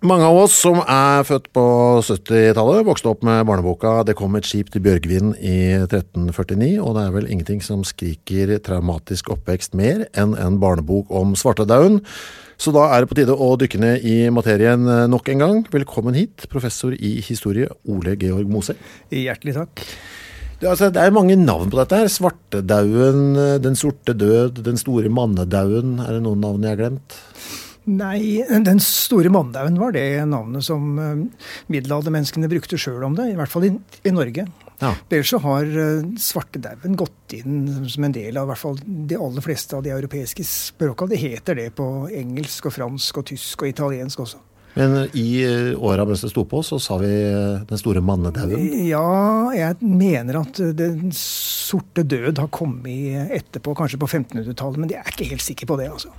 Mange av oss som er født på 70-tallet, vokste opp med barneboka Det kom et skip til Bjørgvin i 1349, og det er vel ingenting som skriker traumatisk oppvekst mer enn en barnebok om svartedauden. Så da er det på tide å dykke ned i materien nok en gang. Velkommen hit, professor i historie Ole Georg Mose. Hjertelig takk. Altså, det er mange navn på dette her. Svartedauden, Den sorte død, Den store mannedauden. Er det noen navn jeg har glemt? Nei, Den store manndauen var det navnet som uh, middelaldermenneskene brukte sjøl om det, i hvert fall i, i Norge. Ja. Ellers så har uh, svartedauden gått inn som en del av i hvert fall de aller fleste av de europeiske språka. Det heter det på engelsk og fransk og tysk og italiensk også. Men i eh, åra mens det sto på, så sa vi eh, Den store mannedauden. Ja, jeg mener at uh, Den sorte død har kommet etterpå, kanskje på 1500-tallet, men jeg er ikke helt sikker på det. altså.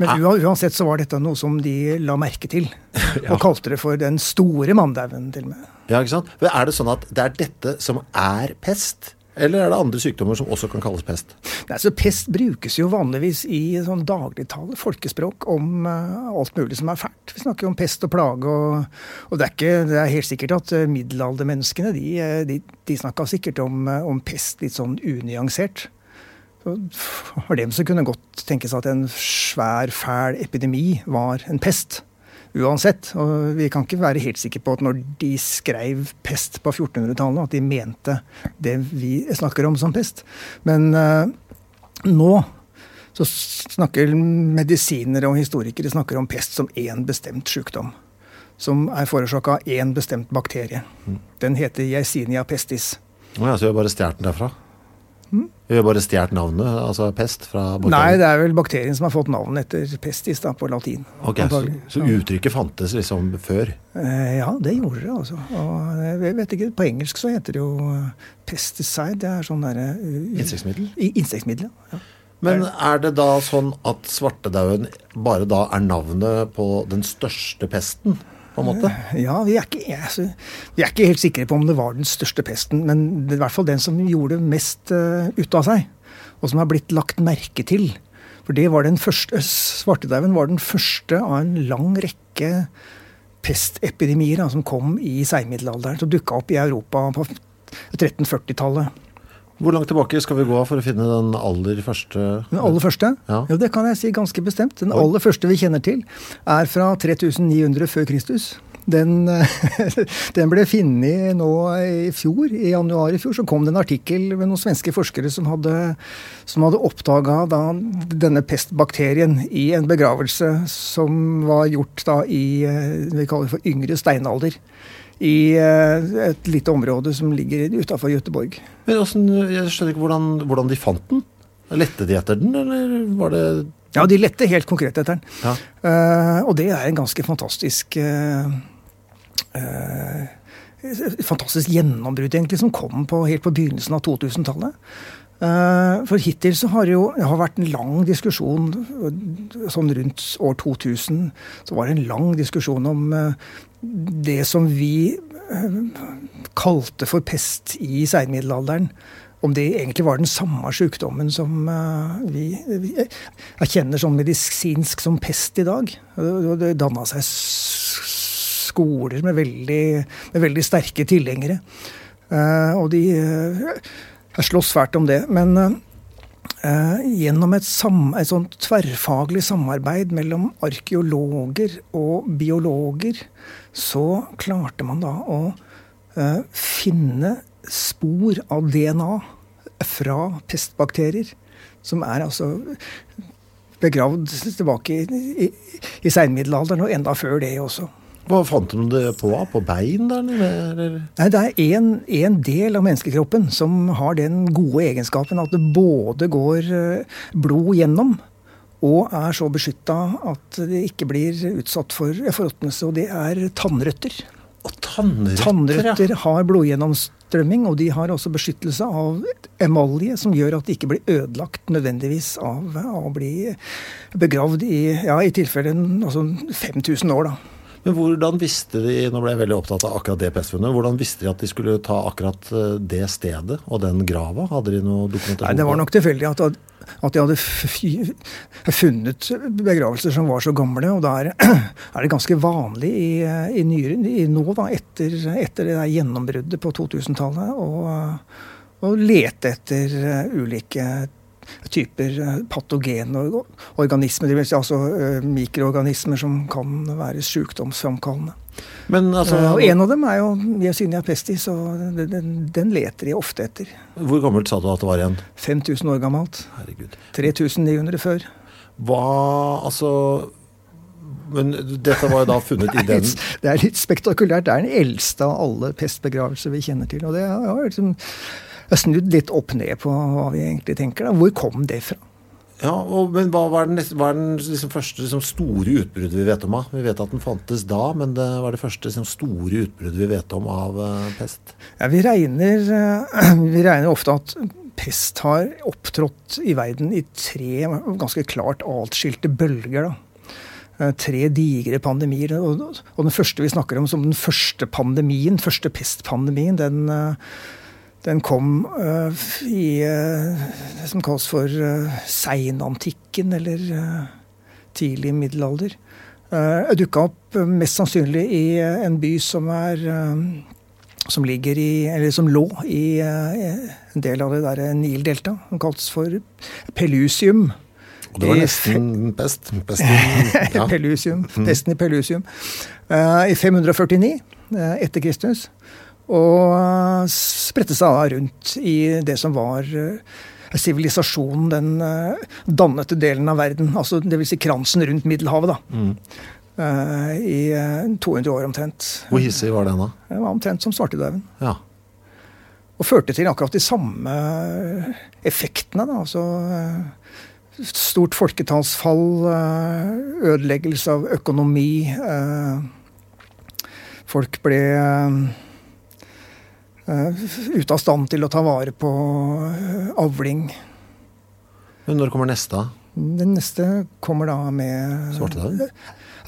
Men ua- uansett så var dette noe som de la merke til, og kalte det for den store manndauen til og med. Ja, ikke sant? Men er det sånn at det er dette som er pest? Eller er det andre sykdommer som også kan kalles pest? Nei, så Pest brukes jo vanligvis i sånn dagligtale, folkespråk, om uh, alt mulig som er fælt. Vi snakker jo om pest og plage, og, og det, er ikke, det er helt sikkert at uh, middelaldermenneskene de, eh, de, de snakka sikkert om, uh, om pest litt sånn unyansert. Så For dem så kunne godt tenkes at en svær, fæl epidemi var en pest. Uansett. Og vi kan ikke være helt sikre på at når de skrev pest på 1400-tallet, at de mente det vi snakker om som pest. Men eh, nå så snakker medisinere og historikere snakker om pest som én bestemt sykdom. Som er forårsaka av én bestemt bakterie. Den heter Yersinia pestis. Å ja, så vi har bare stjålet den derfra? Vi har bare stjålet navnet, altså pest, fra bakterien? Nei, det er vel bakterien som har fått navnet etter pestis da, på latin. Ok, så, så uttrykket fantes liksom før? Eh, Ja, det gjorde det, altså. Og jeg vet ikke, På engelsk så heter det jo eh, pesticide. Det er sånn derre uh, Insektmiddel? Insektmiddel, ja. Men er det da sånn at svartedauden bare da er navnet på den største pesten, på en måte? Ja, vi er, ikke, altså, vi er ikke helt sikre på om det var den største pesten, men det er i hvert fall den som gjorde mest uh, ut av seg. Og som har blitt lagt merke til. For det var den første, Svartedauden var den første av en lang rekke pestepidemier da, som kom i seinmiddelalderen. Som dukka opp i Europa på 1340-tallet. Hvor langt tilbake skal vi gå for å finne den aller første Den aller første? Ja. Jo, det kan jeg si ganske bestemt. Den aller første vi kjenner til, er fra 3900 før Kristus. Den, den ble funnet nå i fjor, i januar i fjor, så kom det en artikkel med noen svenske forskere som hadde, som hadde oppdaga denne pestbakterien i en begravelse som var gjort da i det vi kaller for yngre steinalder. I eh, et lite område som ligger utafor Göteborg. Men også, Jeg skjønner ikke hvordan, hvordan de fant den. Lette de etter den, eller var det Ja, de lette helt konkret etter den. Ja. Uh, og det er en ganske fantastisk uh, uh, Fantastisk gjennombrudd, egentlig, som kom på, helt på begynnelsen av 2000-tallet. Eh, for hittil så har det jo det har vært en lang diskusjon sånn rundt år 2000. Så var det en lang diskusjon om eh, det som vi eh, kalte for pest i seinmiddelalderen. Om det egentlig var den samme sykdommen som vi, vi erkjenner sånn medisinsk som pest i dag. Det danna seg skoler med veldig, med veldig sterke tilhengere. Og de har slåss fælt om det. Men eh, eh, gjennom et, sam, et sånt tverrfaglig samarbeid mellom arkeologer og biologer, så klarte man da å eh, finne spor av DNA fra pestbakterier. Som er altså begravd tilbake i, i, i seinmiddelalderen, og enda før det også. Hva fant de det på? På bein der? Eller? Nei, det er en, del av menneskekroppen som har den gode egenskapen at det både går eh, blod gjennom, og er så beskytta at det ikke blir utsatt for forråtnelse. Og det er tannrøtter. Og tannrøtter, tannrøtter ja. har blodgjennomstrømming, og de har også beskyttelse av emalje, som gjør at de ikke blir ødelagt nødvendigvis av, av å bli begravd i, ja, i tilfelle altså 5000 år. da. Men hvordan visste de nå ble jeg veldig opptatt av akkurat det pestfunnet, hvordan visste de at de skulle ta akkurat eh, det stedet og den grava? Hadde de noe dokumentasjon? Nei, Det var nok tilfeldig at, at de hadde funnet begravelser som var så gamle. Og da er, er det ganske vanlig i, i, nyere, i nå, da, etter, etter det der gjennombruddet på 2000-tallet, å lete etter ulike ulike typer eh, patogene organismer, dvs. Si altså eh, mikroorganismer som kan være sykdomsframkallende. Altså, uh, og en av dem er jo Yersinia pestis, og den, den, leter de ofte etter. Hvor gammelt sa du at det var igjen? 5000 år gammelt. Herregud. 3900 før. Hva Altså men dette var jo da funnet i den Det er litt spektakulært. Det er den eldste av alle pestbegravelser vi kjenner til. og det er liksom jeg har snudd litt opp ned på hva vi egentlig tenker. Da. Hvor kom det fra? Ja, og, Men hva var den, hva den liksom første liksom, store utbruddet vi vet om av? Vi vet at den fantes da, men det var det første liksom, store utbruddet vi vet om av uh, pest? Ja, vi regner, uh, vi regner ofte at pest har opptrådt i verden i tre ganske klart atskilte bølger. da. Eh, tre digre pandemier. Og den første vi snakker om som den første pandemien, første pestpandemien, den den kom uh, i uh, det som kalles for uh, seinantikken, eller tidlig middelalder. Uh, Dukka opp mest sannsynlig i en by som er som ligger i, eller som lå i en del av det der Nildelta. Den kaltes for Pelusium. Og det var nesten pest. ja. Pelusium. Mm. Pesten i Pelusium. I 549 etter Kristus. Og eh, spredte seg da rundt i det som var eh, sivilisasjonen, den uh, dannete delen av verden. altså Dvs. Si kransen rundt Middelhavet. da. Mm. I uh, 200 år omtrent. Hvor hissig var den da? Det var Omtrent som svartedauden. Ja. Og førte til akkurat de samme effektene. da, altså Stort folketallsfall, ødeleggelse av økonomi. Folk ble Eh, ute av stand til å ta vare på eh, avling. Men når kommer neste? Den neste kommer da med Svartedauden?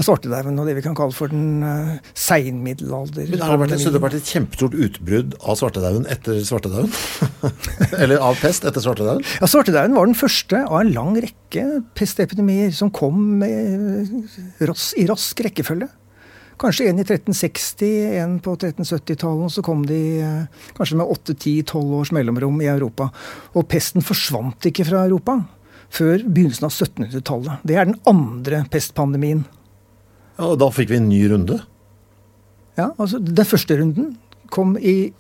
Svartedauden og det vi kan kalle for den uh, seinmiddelalder. Men har det vært, så det har vært et kjempestort utbrudd av svartedauden etter svartedauden? Eller av pest etter svartedauden? Ja, Svartedauden var den første av en lang rekke pestepidemier som kom ras, i rask rekkefølge. Kanskje en i 1360, en på 1370-tallet, og så kom de eh, kanskje med 8-10-12 års mellomrom i Europa. Og pesten forsvant ikke fra Europa før begynnelsen av 1700-tallet. Det er den andre pestpandemien. Ja, og Da fikk vi en ny runde? Ja, altså den første runden kom i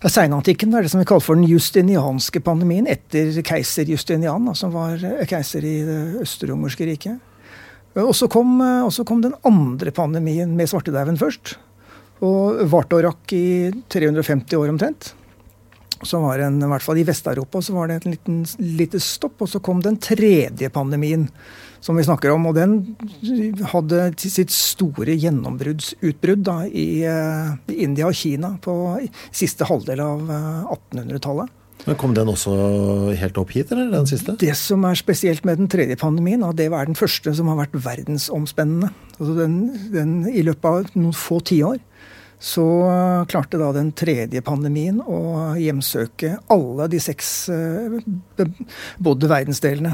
Seinantikken er det som vi kaller for den justinianske pandemien, etter keiser Justinian, som var keiser i det østerromerske riket. Og så kom, eh, kom, den andre pandemien med svartedauden først. Og varte og rakk i 350 år omtrent. Så var en, I hvert fall i Vest-Europa så var det et liten, lite stopp. Og så kom den tredje pandemien som vi snakker om. Og den hadde sitt store gjennombruddsutbrudd i, eh, i India og Kina på siste halvdel av 1800-tallet. Eh, men Kom den også helt opp hit, eller den siste? Det som er spesielt med den tredje pandemien, at det var den første som har vært verdensomspennende. Altså den, den, I løpet av noen få tiår så klarte da den tredje pandemien å hjemsøke alle de seks bodde verdensdelene.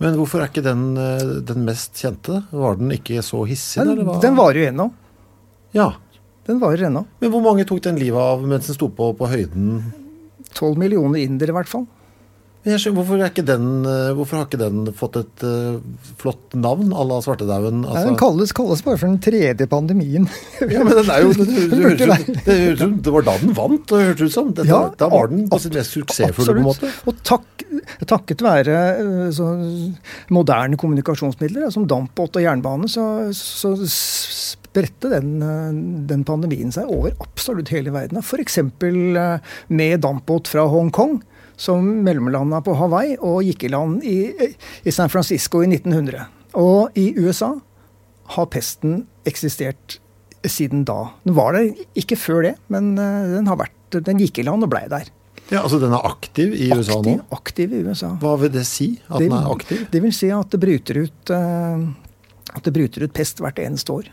Men hvorfor er ikke den eh, den mest kjente? Var den ikke så hissig? Den, den varer jo ennå. Ja. Den varer ennå. Men hvor mange tok den livet av mens den sto på på høyden 12 millioner indere, i hvert fall. Jeg skjønner, hvorfor, ikke den, eh, hvorfor har ikke den fått et uh, flott navn à la svartedauden? Altså, Den kalles, kalles bare for den tredje pandemien. ja, men den er jo, det, det, ut- det, ut som det var da den vant, det hørtes ut som. Dette, Ja, da var den på sin mest suksessfulle, på en måte. Og takk, takket være eh, så moderne kommunikasjonsmidler, som dampbåt og jernbane, så, så spredte den, eh, den pandemien seg over absolutt hele verden. F.eks. med dampbåt fra Hongkong, som mellomlanda på Hawaii og gikk i land i, i San Francisco i 1900. Og i USA har pesten eksistert siden da. Den var der ikke før det, men eh, den, har vært, den gikk i land og blei der. Ja, altså Den er aktiv i USA nå? Aktiv, aktiv i USA. Hva vil det si? At den er aktiv? Det vil si at det bryter ut, eh, at det bryter ut pest hvert eneste år.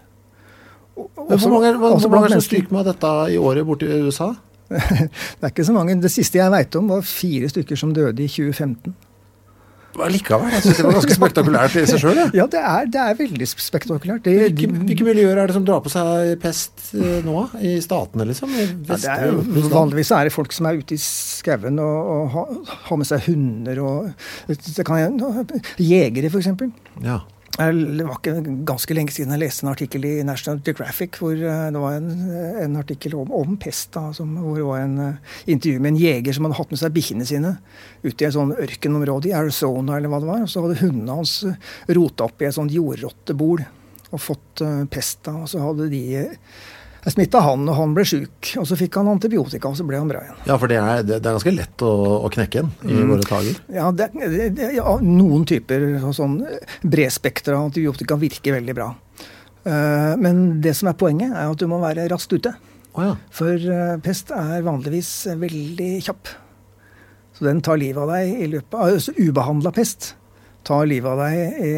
Hvor mange, hvor mange er det som stryker med dette i året borti USA? Det er ikke så mange. Det siste jeg veit om, var fire stykker som døde i 2015. Likevel, jeg synes det var ganske spektakulært i seg sjøl. Ja, det er, det er veldig spektakulært. Det, Hvilke, hvilke miljøer er det som drar på seg pest eh, nå? I statene, liksom? I Ja, det er vanligvis er det folk som er ute i skauen og, og har, ha med seg hunder og det kan, Jegere, f.eks. Ja. Det var ikke ganske lenge siden jeg leste en artikkel i National Geographic hvor eh, det var en, en artikkel om, om pest. Da, som, hvor det var en uh, intervju med en jeger som hadde hatt med seg bikkjene sine ute i et sånn ørkenområde i Arizona eller hva det var. Og så hadde hundene hans eh, rota opp i et sånt jordrottebol og fått uh, pest. da, Og så hadde de uh, smitta han, og han ble sjuk. Og så fikk han antibiotika, og så ble han bra igjen. ja, for det er, det, er ganske lett å, å knekke en i Mm. våre dager. Ja, det, det, det, ja, Noen typer sånn bredspektra antibiotika virker veldig bra. Uh, men det som er poenget, er at du må være raskt ute. Oh, ja. For uh, pest er vanligvis veldig kjapp. Så den tar livet av deg i løpet av altså Ubehandla pest tar livet av deg i,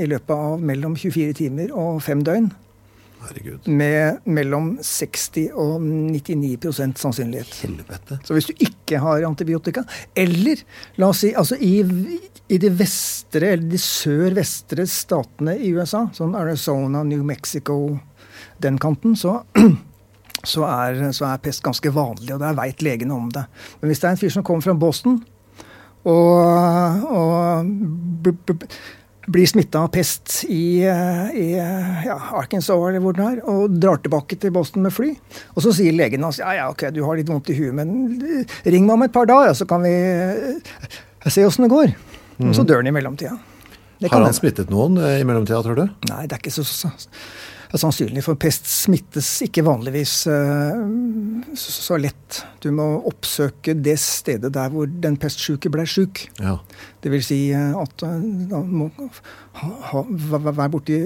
i løpet av mellom 24 timer og 5 døgn. Herregud. Med mellom 60 og 99% sannsynlighet. Helvete. Så hvis du ikke har antibiotika, eller la oss si altså i, i de vestre, eller de sør-vestre statene i USA, sånn Arizona, New Mexico, den kanten, så, så, er, så er pest ganske vanlig, og der veit legene om det. Men hvis det er en fyr som kommer fra Boston og, og blir smitta av pest i, i ja, Arkansas eller hvor det er, og drar tilbake til Boston med fly. Og så sier legen hans ja, ja, ok, du har litt vondt i huet, men ring meg om et par dager, så kan vi eh, se åssen det går. Og så dør han i mellomtida. Har han smittet noen eh, i mellomtida, tror du? Nei, det er ikke så, så, så sannsynlig, for pest smittes ikke vanligvis eh, så, lett. Du må oppsøke det stedet der hvor den pestsjuke ble sjuk. Ja. Det vil si eh, at eh, da må være borti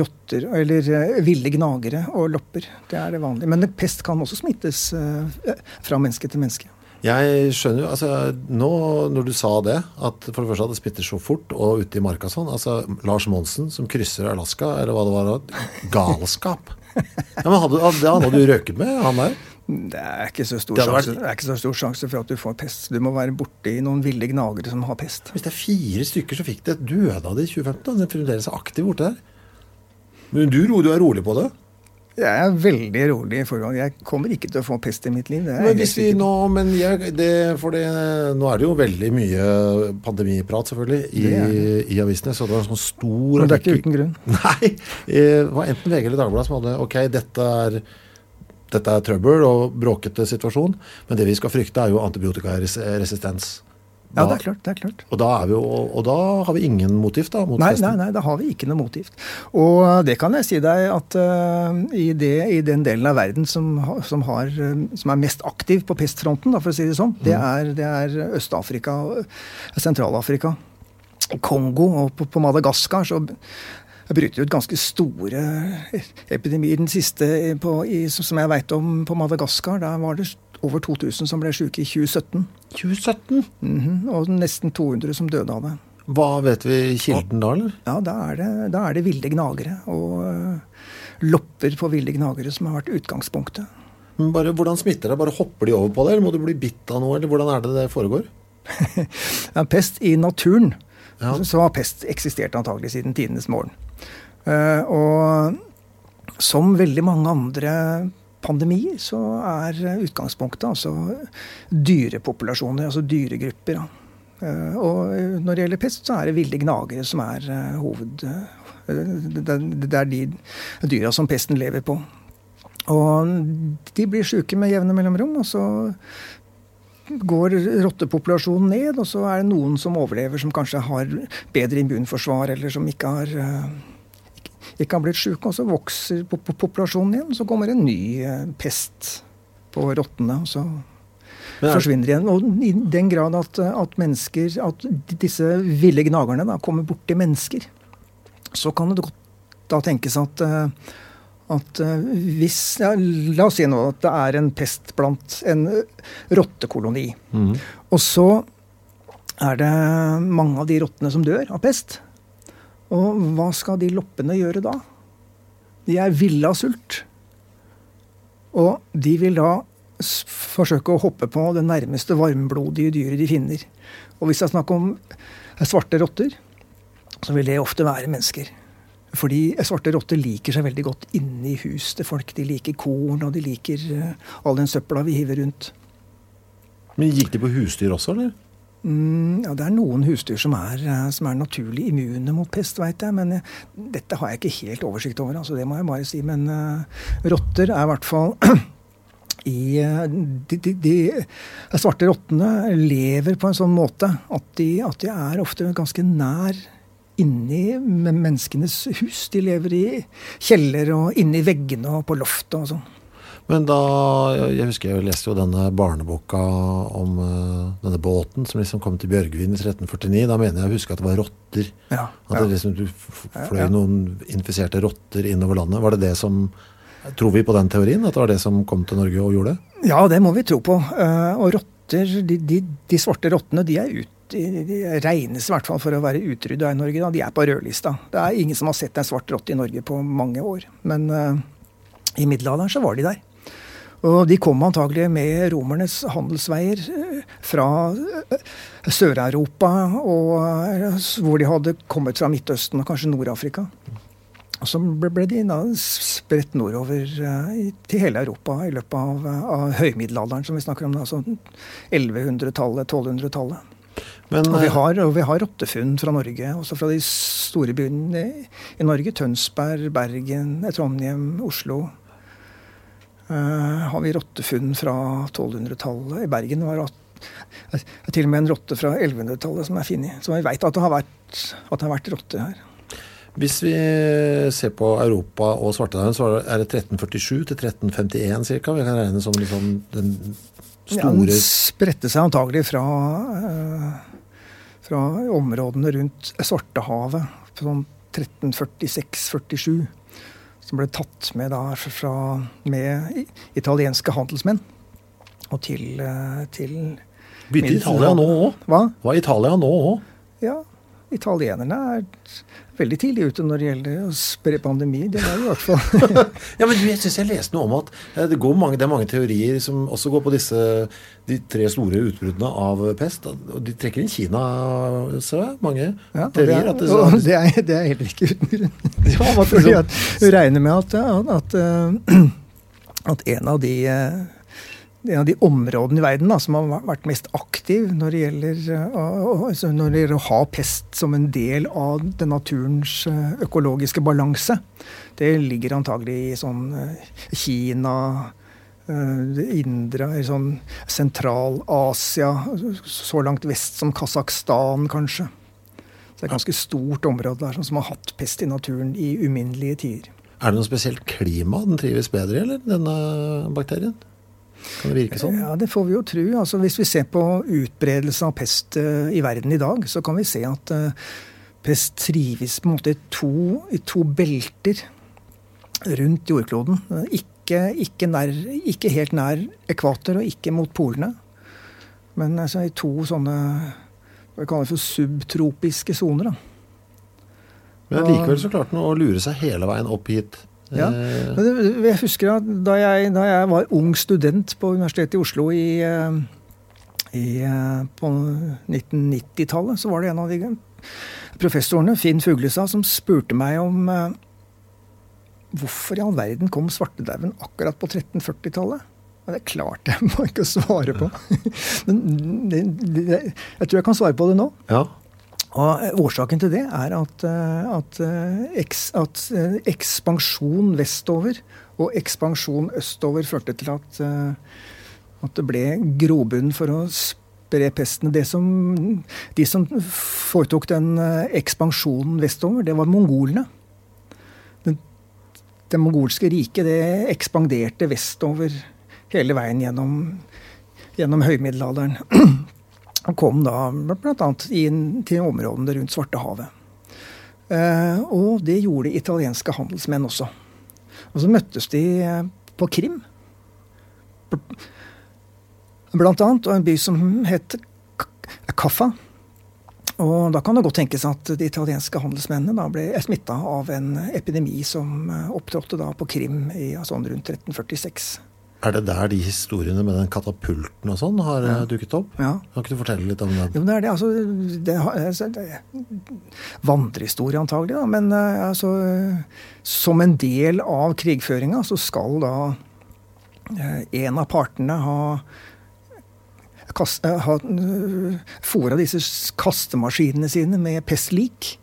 rotter eller ville gnagere og lopper. Det er det vanlige. Men pest kan også smittes fra menneske til menneske. Jeg skjønner jo, altså nå når du sa det, at for det første at det smitter så fort og ute i marka sånn, altså Lars Monsen som krysser Alaska, eller hva det var, galskap. Ja, men hadde, hadde, hadde du røket med, han der? Det er, ikke så stor hadde sjanse, det er ikke så stor sjanse for at du får pest. Du må være borti noen ville gnagere som har pest. Hvis det er fire stykker som fikk det, døde av det i 2015, Den fremdeles er aktiv borte der. Men du, ro- du er rolig på det? Jeg er veldig rolig i forhold. Jeg kommer ikke til å få pest i mitt liv. Det Men hvis vi nå, men jeg, det, for det, nå er det jo veldig mye pandemiprat selvfølgelig i, i avisene, så det var en sånn stor Men det er ikke uten grunn. Nei, eh, det var enten VG eller Dagbladet som hadde ok, dette er, dette er trøbbel og bråkete situasjon, men det vi skal frykte er jo antibiotikaresistens. Ja, det er klart. det er klart. Og da, er vi jo, og da har vi ingen motgift da, mot Nei, nei, nei, da har vi ikke noe motgift. Og det kan jeg si deg at uh, i, det, i den delen av verden som, som, har, eh, som er mest aktiv på pestfronten, da, for å si det sånn, det Mm. er, det er Øst-Afrika og Sentral-Afrika. Kongo og på, på Madagaskar så bryter ut ganske store epidemier. Den siste på, i, som jeg veit om på Madagaskar, der var det over 2000 som ble syke i 2017. 2017? Mhm, og nesten 200 som døde av det. Hva vet vi kilden da, eller? Ja, da er det, da er det ville gnagere og uh, lopper på ville gnagere som har vært utgangspunktet. Men bare, hvordan smitter det? Bare hopper de over på det, eller må du bli bitt av noe, eller hvordan er det det foregår? Ja, pest i naturen, Ja. så, så har pest eksistert antagelig siden tidenes morgen. Uh, og som veldig mange andre pandemier, så er utgangspunktet altså dyrepopulasjoner, altså dyregrupper. Da. Eh, og når det gjelder pest, så er det ville gnagere som er hoved... Det er de dyra som pesten lever på. Og de blir sjuke med jevne mellomrom, og så går rottepopulasjonen ned, og så er det noen som overlever, som kanskje har bedre immunforsvar, eller som ikke har, ikke har blitt sjuke. Og så vokser populasjonen igjen, så kommer en ny pest på rottene. og så er... forsvinner igjen. Og i den grad at, at, mennesker, at disse ville gnagerne da, kommer borti mennesker, så kan det godt da tenkes at, eh, at eh, hvis ja, La oss si nå at det er en pest blant en rottekoloni. Mm. Og så er det mange av de rottene som dør av pest. Og hva skal de loppene gjøre da? De er ville av sult. Og de vil da forsøke å hoppe på det nærmeste varmblodige dyret de finner. Og hvis det er snakk om svarte rotter, så vil det ofte være mennesker. Fordi svarte rotter liker seg veldig godt inne i hus til folk. De liker korn, og de liker eh, all den søpla vi hiver rundt. Men Gikk de på husdyr også, eller? Mm, ja, Det er noen husdyr som er, eh, som er naturlig immune mot pest, veit jeg. Men uh, dette har jeg ikke helt oversikt over. altså Det må jeg bare si. Men uh, rotter er i hvert fall i eh, de, de, de, svarte rottene lever på en sånn måte at de, at de er ofte ganske nær inni menneskenes hus. De lever i kjeller og inni veggene og på loftet og sånn. Men da, Jeg husker jeg leste jo denne barneboka om uh, denne båten som liksom kom til Bjørgvin i 1349. Da mener jeg å huske at det var rotter. Ja, at det liksom, du fløy noen infiserte rotter innover landet. Var det det som Tror vi på den teorien, at det var det som kom til Norge og gjorde det? Ja, det må vi tro på. Eh, og rotter, de, de, de svarte rottene, de er ut de regnes i hvert fall for å være utrydda i Norge. Da. De er på rødlista. Det er ingen som har sett en svart rotte i Norge på mange år. Men uh, i middelalderen så var de der. Og de kom antagelig med romernes handelsveier eh, fra Sør-Europa, hvor de hadde kommet fra Midtøsten og kanskje Nord-Afrika. Og så ble de spredt nordover til hele Europa i løpet av, av, høymiddelalderen, som vi snakker om, altså 1100-tallet, 1200-tallet. Og, vi eh, har, og vi har rottefunn fra Norge, også fra de store byene i Norge. Tønsberg, Bergen, Trondheim, Oslo. Uh, har vi rottefunn fra 1200-tallet. I Bergen var det til og med en rotte fra 1100-tallet som er funnet. Så vi veit at det har vært, at det har vært rotte her. Hvis vi ser på Europa og svartedauden, så er det 1347 til 1351 ca. Vi kan regne som liksom den store ja, Den spredte seg antagelig fra, uh, fra områdene rundt Svartehavet sånn 1346-47. Som ble tatt med da fra, med italienske handelsmenn. Og til, uh, til Begynte Italia nå òg? Hva? Var Italia nå òg? Ja. Italienerne er veldig tidlig ute når det gjelder å spre pandemi. Det var det i hvert fall Ja, men Jeg synes jeg leste noe om at eh, det, mange, det, er mange teorier som også går på disse de tre store utbruddene av pest. Og de trekker inn Kina, så. Mange ja, teorier. Det er, det, det, er, det er heller ikke uten grunn. Ja, Fordi at regner med at, at, at, eh, at en av de eh, en av de områdene i verden da, som har vært mest aktiv når det, gjelder, uh, når det, gjelder, å ha pest som en del av den naturens uh, økologiske balanse. Det ligger antagelig i sånn uh, Kina, det indre, i sånn Sentral-Asia, så langt vest som Kasakhstan, kanskje. Så det er et ganske stort område der som har hatt pest i naturen i uminnelige tider. Er det noe spesielt klima den trives bedre i, eller, denne bakterien? Kan det virke sånn? Ja, Det får vi jo tro. Altså, hvis vi ser på utbredelse av pest uh, i verden i dag, så kan vi se at uh, pest trives på en måte i to, i to belter rundt jordkloden. Ikke, ikke, nær, ikke, helt nær ekvator og ikke mot polene. Men altså, i to sånne hva vi kaller for subtropiske soner. Men likevel så klarte den å lure seg hele veien opp hit ja. Eh, jeg husker at da jeg, da jeg, var ung student på Universitetet i Oslo i, eh, i, eh, på 1990-tallet, så var det en av de professorene, Finn Fuglestad, som spurte meg om hvorfor i all verden kom svartedauden akkurat på 1340-tallet? Ja, det klarte jeg må ikke svare på. Men det, det, jeg tror jeg kan svare på det nå. Ja. Og Årsaken til det er at, eh, at, eh, eks, at eh, ekspansjon vestover og ekspansjon østover førte til at, at det ble grobunn for å spre pesten. Som, de som foretok den ekspansjonen vestover, det var mongolene. Det, det mongolske riket det ekspanderte vestover hele veien gjennom, gjennom høymiddelalderen. Han kom da bl.a. til områdene rundt Svartehavet. Eh, og det gjorde italienske handelsmenn også. Og så møttes de eh, på Krim, blant annet, og en by som het Kaffa. Og da kan det godt tenkes at de italienske handelsmennene da ble smitta av en epidemi som eh, opptrådte da på Krim i, altså rundt 1346. Er det der de historiene med den katapulten og sånn har ja. dukket opp? Ja. Kan ikke du fortelle litt om den? Jo, det er det. Altså, det, det vandrehistorie antagelig, da. Men eh, altså, som en del av krigføringa så skal da eh, en av partene ha kast, disse kastemaskinene sine med pestlik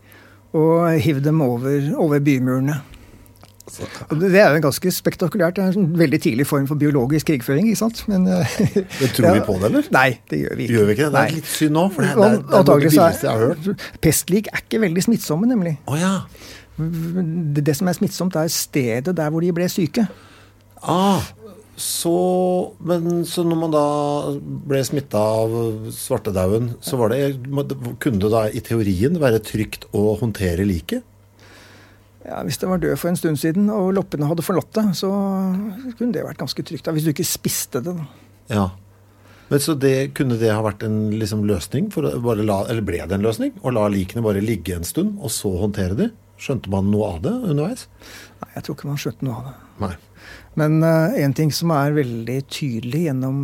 og hivd dem over, over bymurene. Det er jo en ganske spektakulært. Det er en veldig tidlig form for biologisk krigføring. ikke sant? Men, eh, Men tror vi på det, eller? Nei, det gjør vi ikke. Gjør vi ikke Det Det er litt synd nå. for det, det, er, det er noe det jeg har hørt. Pestlik er ikke veldig smittsomme, nemlig. Oh, ja. det, det, som er smittsomt, er stedet der hvor de ble syke. Ah, så, men, så når man da ble smitta av svartedauden, så var det, kunne det da i teorien være trygt å håndtere liket? Ja, Hvis det var død for en stund siden, og loppene hadde forlatt det, så kunne det vært ganske trygt. Da, hvis du ikke spiste det. da. Ja. Men så det, Kunne det ha vært en liksom, løsning? La, eller ble det en løsning? Å la likene bare ligge en stund, og så håndtere de? Skjønte man noe av det underveis? Nei, jeg tror ikke man skjønte noe av det. Nei. Men uh, en ting som er veldig tydelig gjennom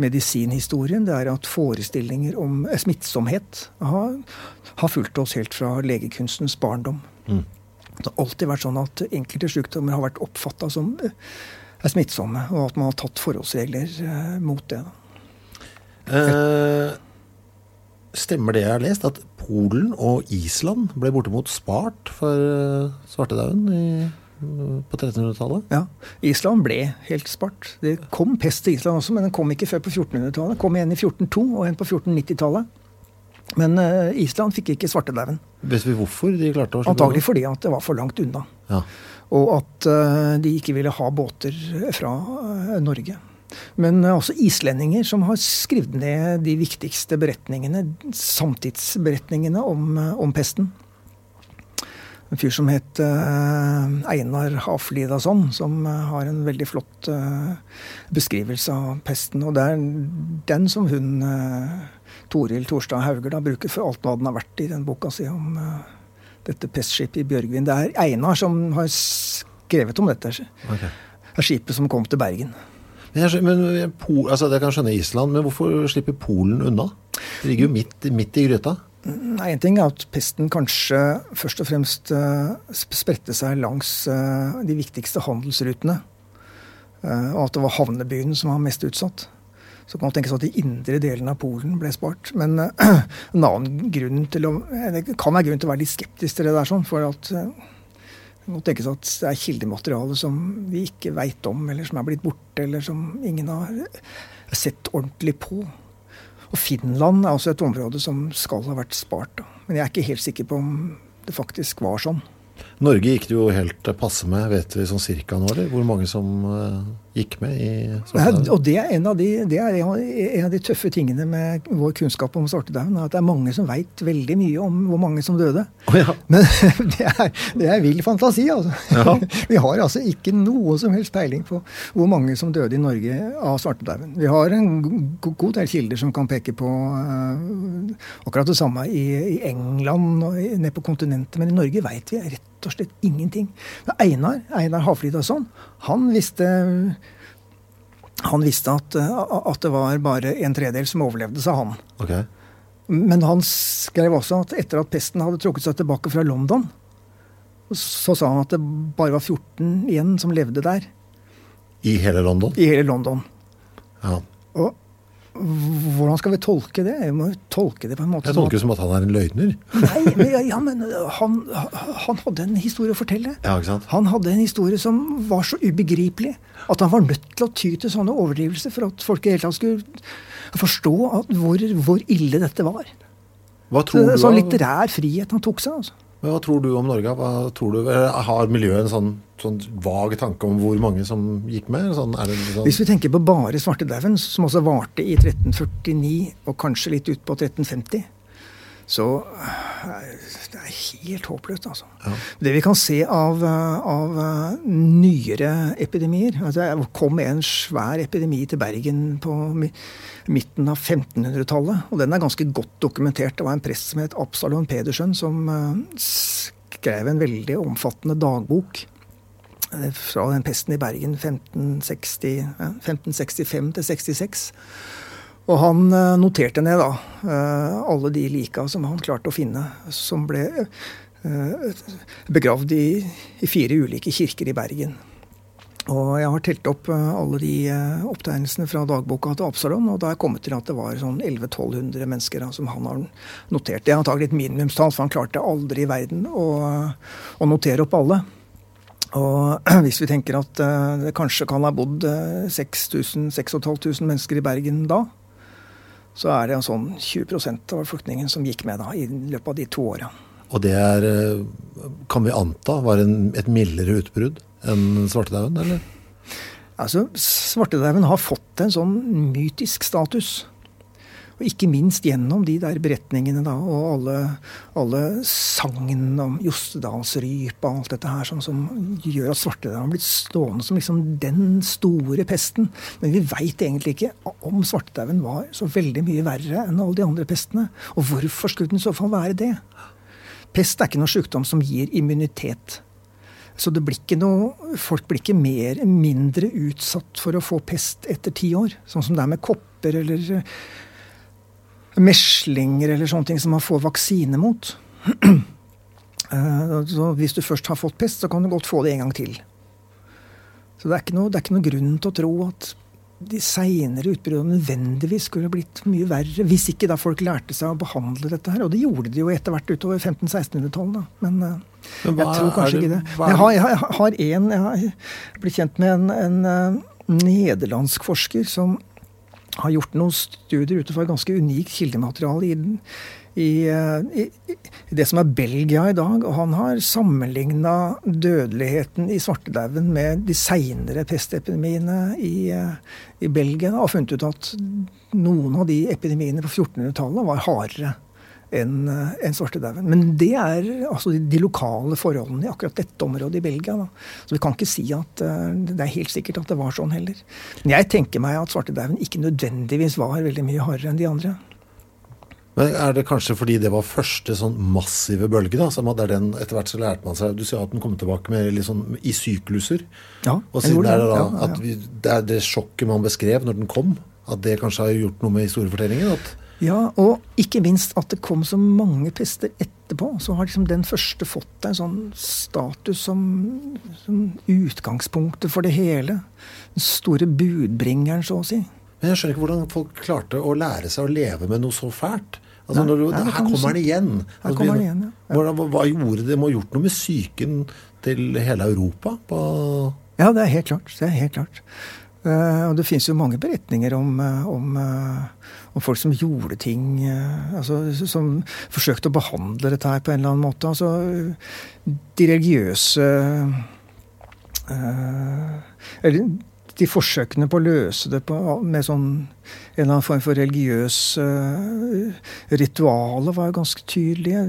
medisinhistorien, det er at forestillinger om smittsomhet har, har fulgt oss helt fra legekunstens barndom. Mm. Det har alltid vært sånn at enkelte sykdommer har vært oppfatta som er eh, smittsomme, og at man har tatt forholdsregler eh, mot det. Eh, stemmer det jeg har lest, at Polen og Island ble bortimot spart for uh, svartedauden på 1300-tallet? Ja, Island ble helt spart. Det kom pest til Island også, men den kom ikke før på 1400-tallet. kom igjen i 1402 og en på 1490-tallet. Men uh, Island fikk ikke svartedauden. Vet vi hvorfor de klarte å Antagelig fordi at det var for langt unna. Ja. Og at uh, de ikke ville ha båter fra uh, Norge. Men også islendinger som har skrevet ned de viktigste beretningene, samtidsberetningene om, om pesten. En fyr som het Einar Haflidason, som har en veldig flott beskrivelse av pesten. Og det er den som hun Toril Torstad Hauger da, bruker for alt hva den har vært i den boka si om uh, dette pestskipet i Bjørgvin. Det er Einar som har skrevet om dette. Okay. Det er skipet som kom til Bergen. Men, jeg, men Pol, altså, jeg kan skjønne Island, men hvorfor slipper Polen unna? Det ligger jo midt, midt i gryta. Nei, En ting er at pesten kanskje først og fremst uh, spredte seg langs uh, de viktigste handelsrutene. Uh, og at det var havnebyen som var mest utsatt. Så kan man tenke seg at de indre delene av Polen ble spart. Men uh, en annen grunn til å Det kan være grunn til å være litt skeptisk til det der, sånn, for at uh, det tenkes at det er kildemateriale som vi ikke veit om, eller som er blitt borte, eller som ingen har sett ordentlig på. Og Finland er også et område som skal ha vært spart. Men jeg er ikke helt sikker på om det faktisk var sånn. Norge gikk det jo helt passe med, vet vi sånn cirka nå, eller? Hvor mange som uh, gikk med i Svartedauden? Og det er, en av de, det er en av de tøffe tingene med vår kunnskap om Svartedauden. At det er mange som veit veldig mye om hvor mange som døde. Oh, ja. Men det er, det er vill fantasi, altså. Ja. Vi har altså ikke noe som helst peiling på hvor mange som døde i Norge av svartedauden. Vi har en god del kilder som kan peke på uh, akkurat det samme i, i England og nede på kontinentet, men i Norge veit vi rett og slett ingenting. Men Einar, Einar Haflid og sånn, han visste han visste at, at, det var bare en tredjedel som overlevde, sa han. Okay. Men han skrev også at etter at pesten hadde trukket seg tilbake fra London, så sa han at det bare var 14 igjen som levde der. I hele London? I hele London. Ja. Og hvordan skal vi tolke det? Vi må jo tolke det på en måte Jeg tolker det som at han er en løgner. Nei, men, ja, men han, han hadde en historie å fortelle. Ja, ikke sant? Han hadde en historie som var så ubegripelig at han var nødt til å ty til sånne overdrivelser for at folk i hele tatt skulle forstå hvor, hvor ille dette var. Hva tror, du, Sånn litterær frihet han tok seg. altså. Men hva tror du om Norge? Du, har miljøet en sånn, sånn vag tanke om hvor mange som gikk med? Sånn, det sånn, Hvis vi tenker på bare svartedauden, som også varte i 1349 og kanskje litt ut på 1350, så eh, det er helt håpløst, altså. Det vi kan se av, eh, av eh, nyere epidemier altså Det kom en svær epidemi til Bergen på midten av 1500-tallet. Og den er ganske godt dokumentert. Det var en prest som het Absalon Pedersen, som skrev en veldig omfattende dagbok fra den pesten i Bergen 1560, 1565 til 66. Og han eh, noterte ned da eh, alle de lika som han klarte å finne, som ble eh, begravd i, i fire ulike kirker i Bergen. Og jeg har telt opp alle de opptegnelsene fra dagboka til Absalon, og da er jeg kommet til at det var sånn 1100-1200 mennesker da, som han har notert. Det er antagelig et minimumstall, for han klarte aldri i verden å, å notere opp alle. Og hvis vi tenker at det kanskje kan ha bodd eh, 6000-6500 mennesker i Bergen da, så er det en sånn 20% av flyktningene som gikk med da, i løpet av de to åra. og det er, eh, kan vi anta, var en, et mildere utbrudd enn svartedauden, eller? Altså, Svartedauden har fått en sånn mytisk status. Og ikke minst gjennom de der beretningene da, og alle, alle sagn om Jostedalsrypa og alt dette her, sånn som gjør at svartedauden har blitt stående som liksom den store pesten. Men vi veit egentlig ikke om svartedauden var så veldig mye verre enn alle de andre pestene. Og hvorfor skulle den i så fall være det? Pest er ikke noe sykdom som gir immunitet. Så det blir ikke noe, folk blir ikke mer, mindre utsatt for å få pest etter ti år. Sånn som det er med kopper eller meslinger eller sånne ting som man får vaksine mot. Eh, så hvis du først har fått pest, så kan du godt få det en gang til. Så det er ikke noe, det er ikke noe grunn til å tro at de seinere utbruddene nødvendigvis skulle blitt mye verre, hvis ikke da folk lærte seg å behandle dette her. Og det gjorde de jo etter hvert utover 1500-1600-tallet. Men, eh, Men hva jeg tror kanskje det- ikke det. hva jeg har, jeg har- en Jeg har blitt kjent med en, en eh, nederlandsk forsker som har gjort noen studier ut fra ganske unikt kildemateriale i, i, eh, i, i det som er Belgia i dag. Og han har sammenligna dødeligheten i svartedauden med de seinere pestepidemiene i, eh, i Belgia. Og funnet ut at noen av de epidemiene på 1400-tallet var hardere enn en svartedauden. Men det er altså de, lokale forholdene i akkurat dette området i Belgia. Da. Så vi kan ikke si at eh, det er helt sikkert at det var sånn heller. Men jeg tenker meg at svartedauden ikke nødvendigvis var veldig mye hardere enn de andre. Men er det kanskje fordi det var første sånn massive bølge? da, som at den, Etter hvert så lærte man seg Du sier at den kom tilbake med litt sånn i sykluser. Ja, Og siden er det da Ja, ja, ja. at vi, det er det sjokket man beskrev når den kom, at det kanskje har gjort noe med historiefortellingen? at Ja, og ikke minst at det kom så mange pester etterpå. Så har liksom den første fått en sånn status som, som utgangspunktet for det hele. Den store budbringeren, så å si. Men jeg skjønner ikke hvordan folk klarte å lære seg å leve med noe så fælt. Altså, Nei, du, nei, her kommer han igjen. Her Altså, kommer vi- igjen, ja. Hvordan, hva, hva gjorde? Det må ha gjort noe med psyken til hele Europa? På, Ja, det er helt klart. Det er helt klart. Eh, og det fins jo mange beretninger om, eh, om, eh, om folk som gjorde ting altså, Som forsøkte å behandle dette her på en eller annen måte. Altså, de religiøse Eller de forsøkene på å løse det på, med sånn en eller annen form for religiøs ritualer var jo ganske tydelige.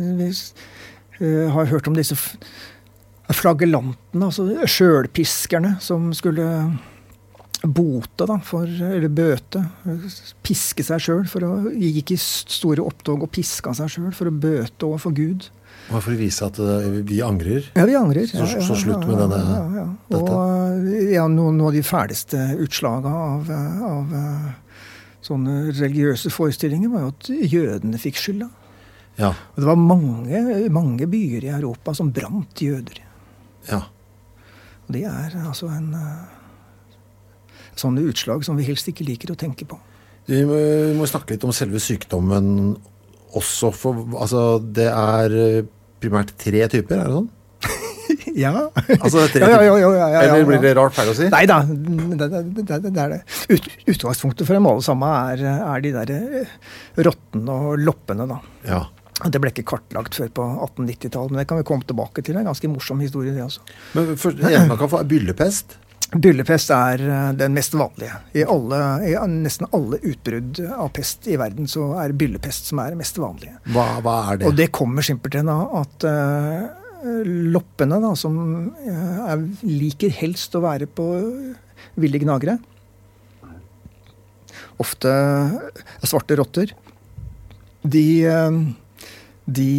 Vi har hørt om disse f- altså sjølpiskerne, som skulle bote, da, for, eller bøte. Piske seg sjøl. Gikk i store opptog og piska seg sjøl for å bøte overfor Gud. Og for å vise at eh, vi angrer? Ja, vi angrer. Så- så slutt med denne- ja, ja. dette. Og ja, noen, noen av de fæleste utslaga av, av eh, sånne religiøse forestillinger var jo at jødene fikk skylda. Ja. Og det var mange, mange byer i Europa som brant jøder. ja. Og det er altså en eh, sånne utslag som vi helst ikke liker å tenke på. Vi må, vi må snakke litt om selve sykdommen også, for altså, det er eh, primært tre typer, er det sånn? Ja. Altså, Ja, ja, ja, ja, Eller blir det rart feil å si? Nei da, det, det, det, det er det. Ut, utgangspunktet for dem alle sammen er, er de der eh, rottene og loppene, da. Ja. Det ble ikke kartlagt før på 1890-tallet, men det kan vi komme tilbake til. Det er en ganske morsom historie, det også. Men først, en kan få er byllepest. Byllepest er eh, den mest vanlige. I, alle, I nesten alle utbrudd av pest i verden så er byllepest som er det mest vanlige. Hva, hva er det? Og det kommer simpelthen av at uh, loppene, da, som eh, er, liker helst å være på ville gnagere Ofte svarte rotter. De, uh, de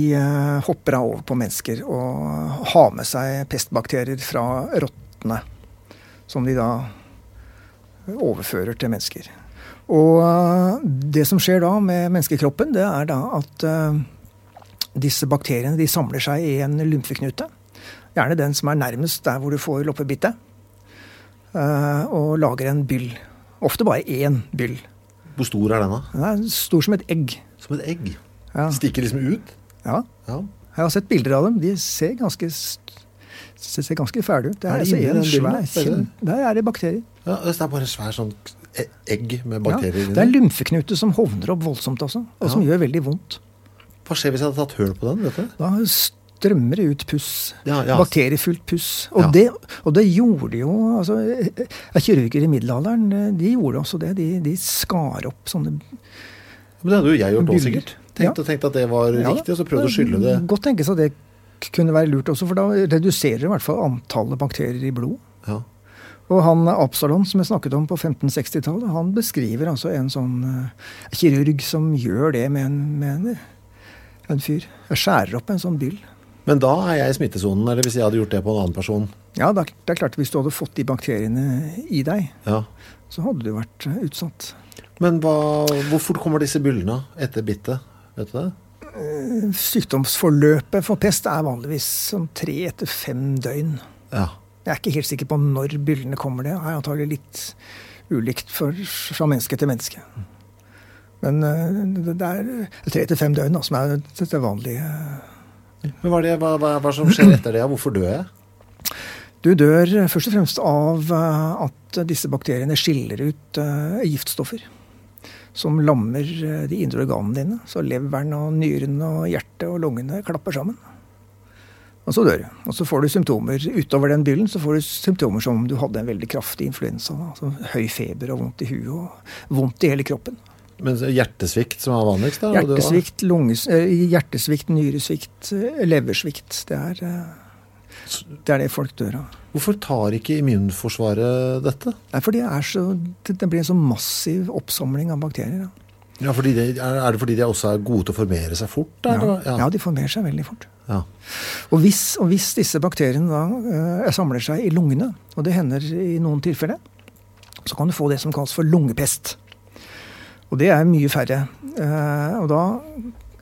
hopper av over på mennesker og har med seg pestbakterier fra rottene. Som de da overfører til mennesker. Og eh, det som skjer da med menneskekroppen, det er da at eh, disse bakteriene de samler seg i en lymfeknute. Gjerne den som er nærmest der hvor du får loppebittet. eh, Og lager en byll. Ofte bare én byll. Hvor stor er den, da? Den er stor som et egg. Som et egg. Ja. Stikker liksom ut? ja. Ja. Jeg har sett bilder av dem. De ser ganske, st- ser ganske fæle ut. Det Er er, det altså en svær Der er det bakterier. ja det er bare en svær sånn e- egg med Ja, bakterier det er lymfeknute som hovner opp voldsomt også, og som gjør veldig vondt. Hva skjer hvis jeg hadde tatt høl på den? vet du? Da strømmer det ut puss. Ja, ja. Bakteriefullt puss. Og, Ja. det, og det gjorde jo altså, eh, Kirurger i middelalderen eh, de gjorde også det. De, de skar opp sånne Men det hadde jo jeg gjort òg, sikkert. Tenkt, Ja. og tenkt at det var Ja, riktig, og så prøvde å skylle det. Godt tenkes at det k- kunne være lurt også, for da reduserer i hvert fall antallet bakterier i blod. Ja. Og han Absalon som jeg snakket om på 1560-tallet, han beskriver altså en sånn uh, kirurg som gjør det med en, med en, en fyr. Jeg skjærer opp en sånn byll. Men da er jeg i smittesonen, eller hvis jeg hadde gjort det på en annen person. Ja, det er, det er klart hvis du hadde fått de bakteriene i deg, Ja. så hadde du vært eh, utsatt. Men hva, hvor fort kommer disse byllene etter bittet? Vet du det? Sykdomsforløpet for pest er vanligvis som tre etter fem døgn. Ja. Jeg er ikke helt sikker på når byllene kommer. Det er antagelig litt ulikt for, fra menneske til menneske. Men eh, det det er tre til fem døgn da, som er det vanlige. Men hva er, det, hva, hva, hva som skjer etter det? Hvorfor dør jeg? Du dør først og fremst av eh, at disse bakteriene skiller ut eh, giftstoffer. Som lammer eh, de indre organene dine. Så leveren og nyrene og hjertet og lungene klapper sammen. Og så dør du. Og så får du symptomer. Utover den byllen så får du symptomer som om du hadde en veldig kraftig influensa. Altså høy feber og vondt i huet og vondt i hele kroppen. Men hjertesvikt som er vanligst? da? var- Hjertesvikt, lunges, eh, hjertesvikt, nyresvikt, eh, leversvikt. Det er, det er det folk dør av. Hvorfor tar ikke immunforsvaret dette? Nei, for det, er så, det blir en så massiv oppsamling av bakterier. Da. Ja, fordi det, er, det fordi de også er gode til å formere seg fort? Ja, eller? ja, de formerer seg veldig fort. ja. Og hvis, og hvis disse bakteriene da uh, samler seg i lungene, og det hender i noen tilfeller, så kan du få det som kalles for lungepest. Og det er mye færre. Uh, og da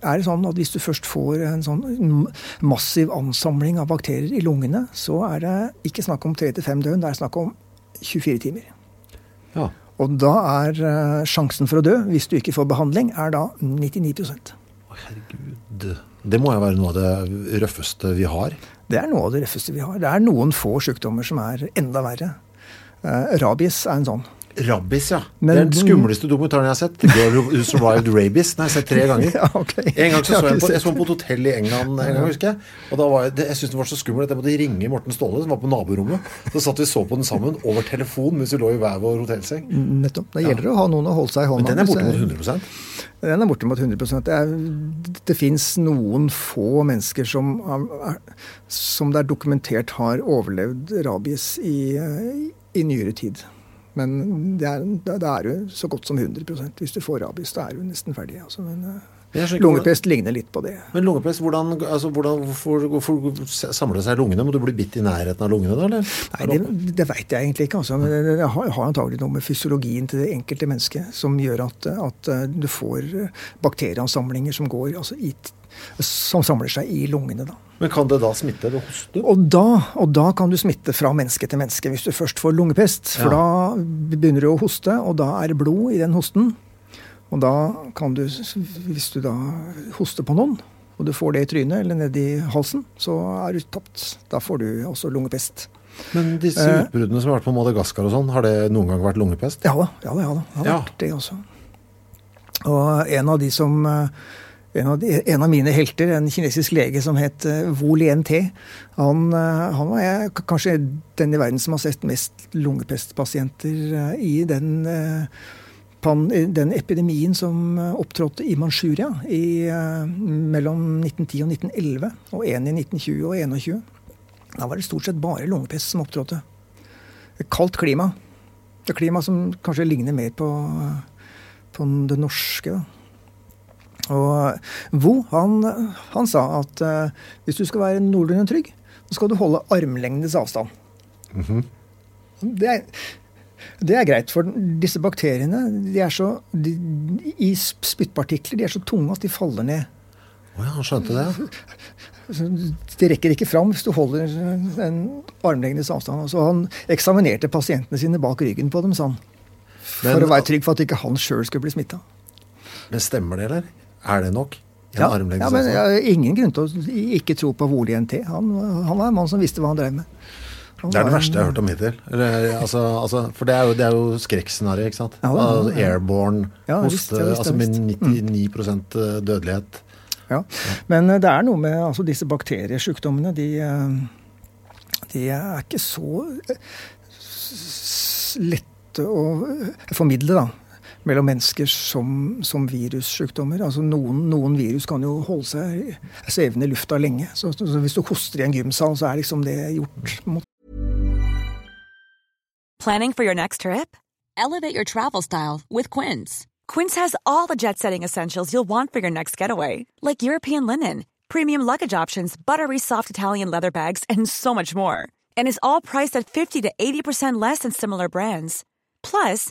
er det sånn at hvis du først får en sånn massiv ansamling av bakterier i lungene, så er det ikke snakk om tre til fem døgn, det er snakk om 24 timer. ja. Og da er eh, sjansen for å dø, hvis du ikke får behandling, er da 99 Å, herregud. Det må jo være noe av det røffeste vi har. Det er noe av det røffeste vi har. Det er noen få sykdommer som er enda verre. Eh, rabies er en sånn. Rabies, ja. Men- det er den skumleste dokumentaren jeg har sett. The Girl Who Survived Rabies. Den har jeg sett tre ganger. Ja, okay. En gang så, så jeg, på, jeg så den på et hotell i England en gang, husker jeg. Og da var jeg, det, jeg syntes den var så skummel at jeg måtte ringe Morten Ståle, som var på naborommet. Så satt vi så på den sammen over telefon mens vi lå i hver vår hotellseng. Nettopp. Det gjelder å ha noen å holde seg i hånda. Men den er bortimot jeg- 100 Den er bortimot 100 Det, er, det fins noen få mennesker som, er, som det er dokumentert har overlevd rabies i, eh, i nyere tid. Men det er, det er jo så godt som 100 Hvis du får rabies, da er du nesten ferdig. Altså. Men eh, lungepest ligner litt på det. Men lungepest, hvordan, altså, hvordan, hvorfor, hvorfor samler det seg i lungene? Må du bli bitt i nærheten av lungene da, eller? Nei, det, det veit jeg egentlig ikke. Altså. Men det, det har, har antagelig noe med fysiologien til det enkelte mennesket som gjør at, at eh, du får bakterieansamlinger som går altså i, som samler seg i lungene. da. Men kan det da smitte ved hoste? Og da, og da kan du smitte fra menneske til menneske hvis du først får lungepest. For Ja. da begynner du å hoste, og da er det blod i den hosten. Og da kan du, hvis du da hoster på noen, og du får det i trynet eller nedi halsen, så er du tapt. Da får du også lungepest. Men disse Eh. utbruddene som har vært på Madagaskar og sånn, har det noen gang vært lungepest? Ja da, ja da, ja da. Det har Ja. vært det også. Og en av de som eh, en av, en av mine helter, en kinesisk lege som het eh, Wu Lien-T, han, eh, han var jeg, kanskje den i verden som har sett mest lungepestpasienter eh, i den, pan, den epidemien som opptrådte i Manchuria i, mellom 1910 og 1911, og en i 1920 og 21. Da var det stort sett bare lungepest som opptrådte. Et kaldt klima. Et klima som kanskje ligner mer på, på det norske. Da. Og Vo han, han sa at uh, hvis du skal være noenlunde trygg, så skal du holde armlengdes avstand. det, er, det er greit, for disse bakteriene de er så, de, i spyttpartikler de er så tunge at de faller ned. Å ja, han skjønte det. De rekker ikke fram hvis du holder en armlengdes avstand. Så han eksaminerte pasientene sine bak ryggen på dem, sa han. For Men- å være trygg for at ikke han sjøl skulle bli smitta. Men stemmer det, eller? Er det nok? En Ja, ja, men jeg har ingen grunn til å ikke tro på Voli NT. Han, han var en mann som visste hva han drev med. Han Det er det verste jeg har hørt om hittil. Altså, altså, for det er jo, det er jo skrekkscenario, ikke sant? Ja, det er det, altså, airborne Ja, hoste, altså med 99% dødelighet. Ja. Men eh, det er noe med altså, disse bakteriesjukdommene. De, eh, de er ikke så eh, lette å eh, formidle, da. Mellom mennesker som, som virussjukdommer. Altså noen, noen virus kan jo holde seg svevende i lufta lenge. Så, så hvis du hoster i en gymsal, så er liksom det gjort Planning for your next trip? Elevate your travel style with Quince. Quince has all the jet setting essentials you'll want for your next getaway, like European linen, premium luggage options, buttery soft Italian leather bags, and so much more. And is all priced at 50 to 80% less than similar brands. Plus,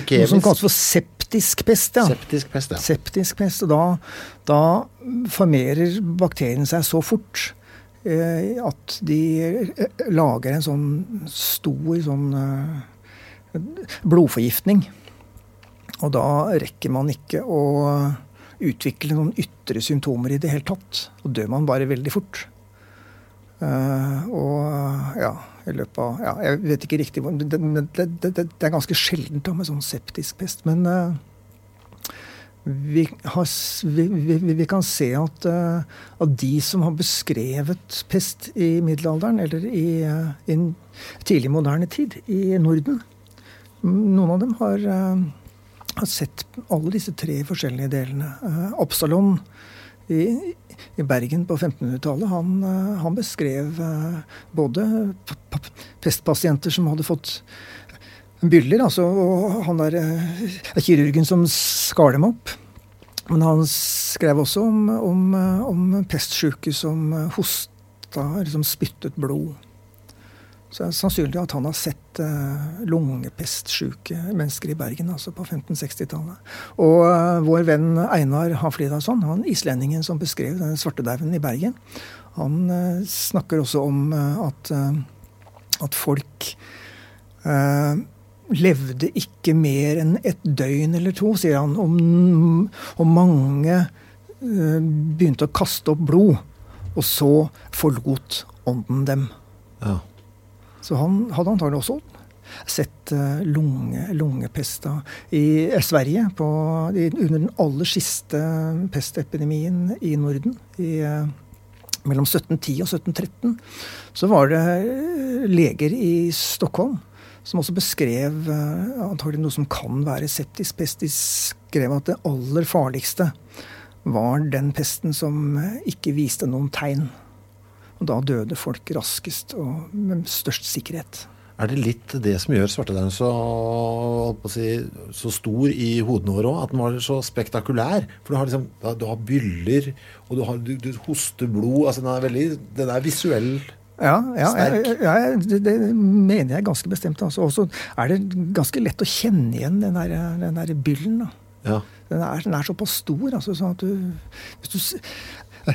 ikke noe som kalles for septisk pest. ja. Septisk pest, ja. Septisk pest. Og da, da formerer bakteriene seg så fort eh, at de eh, lager en sånn stor sånn eh, blodforgiftning. Og da rekker man ikke å utvikle noen ytre symptomer i det hele tatt. Og dør man bare veldig fort. Uh, og ja, i løpet av ja, Jeg vet ikke riktig hvor det, det, det, det, er ganske sjeldent da med sånn septisk pest. Men, uh, vi, har, vi, vi, vi, kan se at, uh, at, de som har beskrevet pest i middelalderen, eller i, uh, i tidlig moderne tid i Norden Noen av dem har, har sett alle disse tre forskjellige delene. Absalon i, i Bergen på 1500-tallet, han, han, beskrev både pestpasienter som hadde fått byller. Altså, og han der eh, kirurgen som skar dem opp. Men han skrev også om, om, om pestsjuke som hosta, liksom spyttet blod. Så det er sannsynlig at han har sett uh, lungepestsjuke mennesker i Bergen altså på 1560-tallet. Og uh, vår venn Einar Haflidason, han islendingen som beskrev den svartedauden i Bergen, han uh, snakker også om at, at folk levde ikke mer enn et døgn eller to, sier han. Og, mange begynte å kaste opp blod. Og så forlot ånden dem. Ja. Så han hadde antagelig også sett uh, lunge, lungepesta i uh, Sverige på, under den aller siste pestepidemien i Norden. i mellom 1710 og 1713 så var det leger i Stockholm som også beskrev antagelig noe som kan være septisk pest. De skrev at det aller farligste var den pesten som ikke viste noen tegn. Og da døde folk raskest og med størst sikkerhet. Er det litt det som gjør svartedauden så, si, så, stor i hodene våre òg? At den var så spektakulær? For du har, liksom, du har byller, og du, har, du, du hoster blod. altså Den er, veldig, den er visuell ja, ja, sterk. ja, ja det, det, mener jeg ganske bestemt. Altså. Og så er det ganske lett å kjenne igjen den der, den der byllen. Ja. Den, er, den, er, såpass stor. Altså, sånn at du, hvis du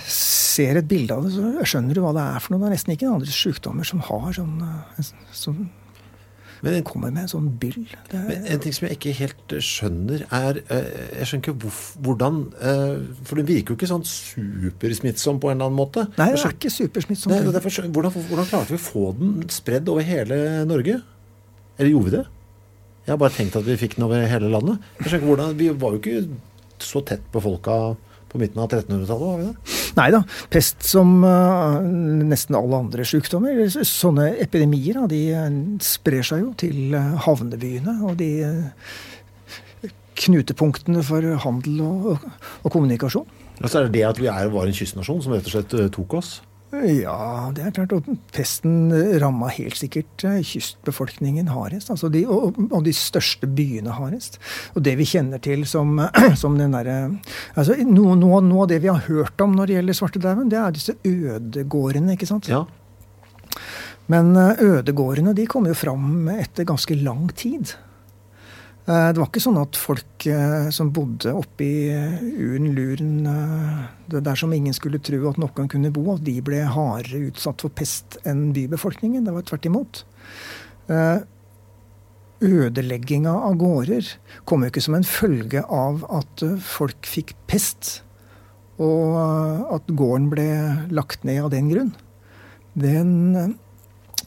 ser et bilde av det, så skjønner du hva det er for noe. Det er nesten ikke andre sykdommer som har sånn, som men en, kommer med en sånn byll. Er, men en ting som jeg ikke helt skjønner, er eh, Jeg skjønner ikke hvor, hvordan eh, For den virker jo ikke sånn supersmittsom på en eller annen måte. Nei, det er ikke supersmittsom. Nei, derfor, hvordan, hvordan klarte vi å få den spredd over hele Norge? Eller gjorde vi det? Jeg har bare tenkt at vi fikk den over hele landet. Jeg skjønner ikke hvordan, Vi var jo ikke så tett på folka på midten av 1300-tallet, var vi det? Nei da. Pest som uh, nesten alle andre sykdommer. Sånne epidemier da, de eh, sprer seg jo til uh, havnebyene. Og de uh, knutepunktene for handel og, og, og kommunikasjon. Og så er det det at vi er, var en kystnasjon som rett og slett tok oss? Ja, det er klart. Og pesten ramma helt sikkert eh, kystbefolkningen hardest. Altså de, og, og, de største byene hardest. Og det vi kjenner til som, som den derre altså noe, noe, noe, av det vi har hørt om når det gjelder svartedauden, det er disse ødegårdene, ikke sant? Ja. Men eh, ødegårdene de kom jo fram etter ganske lang tid. Eh, det var ikke sånn at folk eh, som bodde oppi eh, uren, luren, der som ingen skulle tro at noen kunne bo, at de ble hardere utsatt for pest enn bybefolkningen. Det var tvert imot. Ødelegginga av gårder kom jo ikke som en følge av at folk fikk pest, og at gården ble lagt ned av den grunn. Den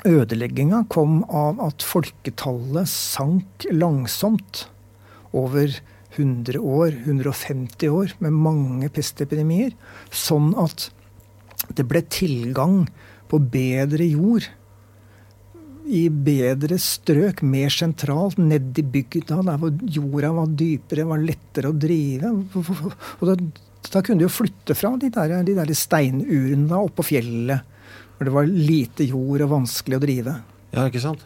Ødelegginga kom av at folketallet sank langsomt over 100 år, 150 år, med mange pestepidemier. Sånn at det ble tilgang på bedre jord i bedre strøk, mer sentralt, ned i bygda, der hvor jorda var dypere, var lettere å drive. Og da, da kunne de jo flytte fra de der, de der steinurene oppå fjellet for det var lite jord og vanskelig å drive. Ja, ikke sant?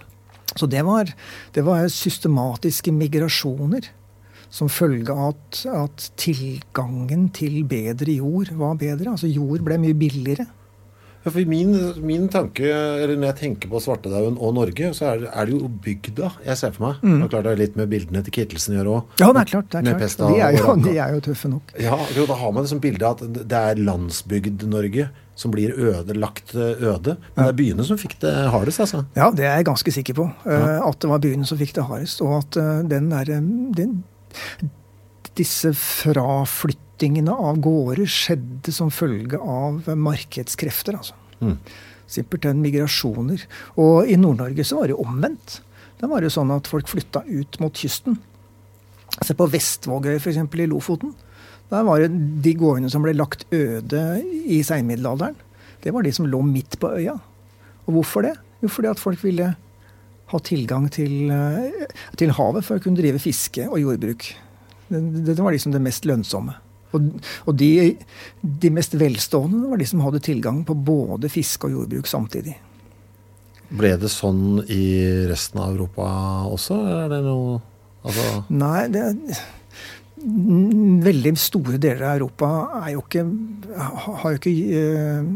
Så det var, det var systematiske migrasjoner som følge av at, at, tilgangen til bedre jord var bedre. Altså jord ble mye billigere. For min, min tanke, eller Når jeg tenker på svartedauden og Norge, så er det, er det, jo bygda jeg ser for meg. Mm. Og klart Det er litt med bildene til Kittelsen å gjøre òg. Ja, det er klart. Det er klart. De, er jo, de er jo tøffe nok. Ja, Da har man liksom bildet bilde at det er landsbygd-Norge som blir ødelagt eh, øde. Men det er byene som fikk det hardest, altså? Ja, det er jeg ganske sikker på. Ja. Eh, at det var byene som fikk det hardest. Og at eh, den der, den, disse fraflyttingene av gårder skjedde som følge av markedskrefter. altså. Mm. Simpelthen migrasjoner. Og i Nord-Norge så var det omvendt. Da var det sånn at folk flytta ut mot kysten. Se på Vestvågøy f.eks. i Lofoten. Der var det De gårdene som ble lagt øde i seinmiddelalderen, det var de som lå midt på øya. Og hvorfor det? Jo, fordi at folk ville ha tilgang til, eh, til havet for å kunne drive fiske og jordbruk. Det, det var liksom det mest lønnsomme. Og, og de, de, mest velstående var de som hadde tilgang på både fiske og jordbruk samtidig. Ble det sånn i resten av Europa også? Er det noe altså Nei, det, veldig store deler av Europa er jo ikke Har jo ikke eh,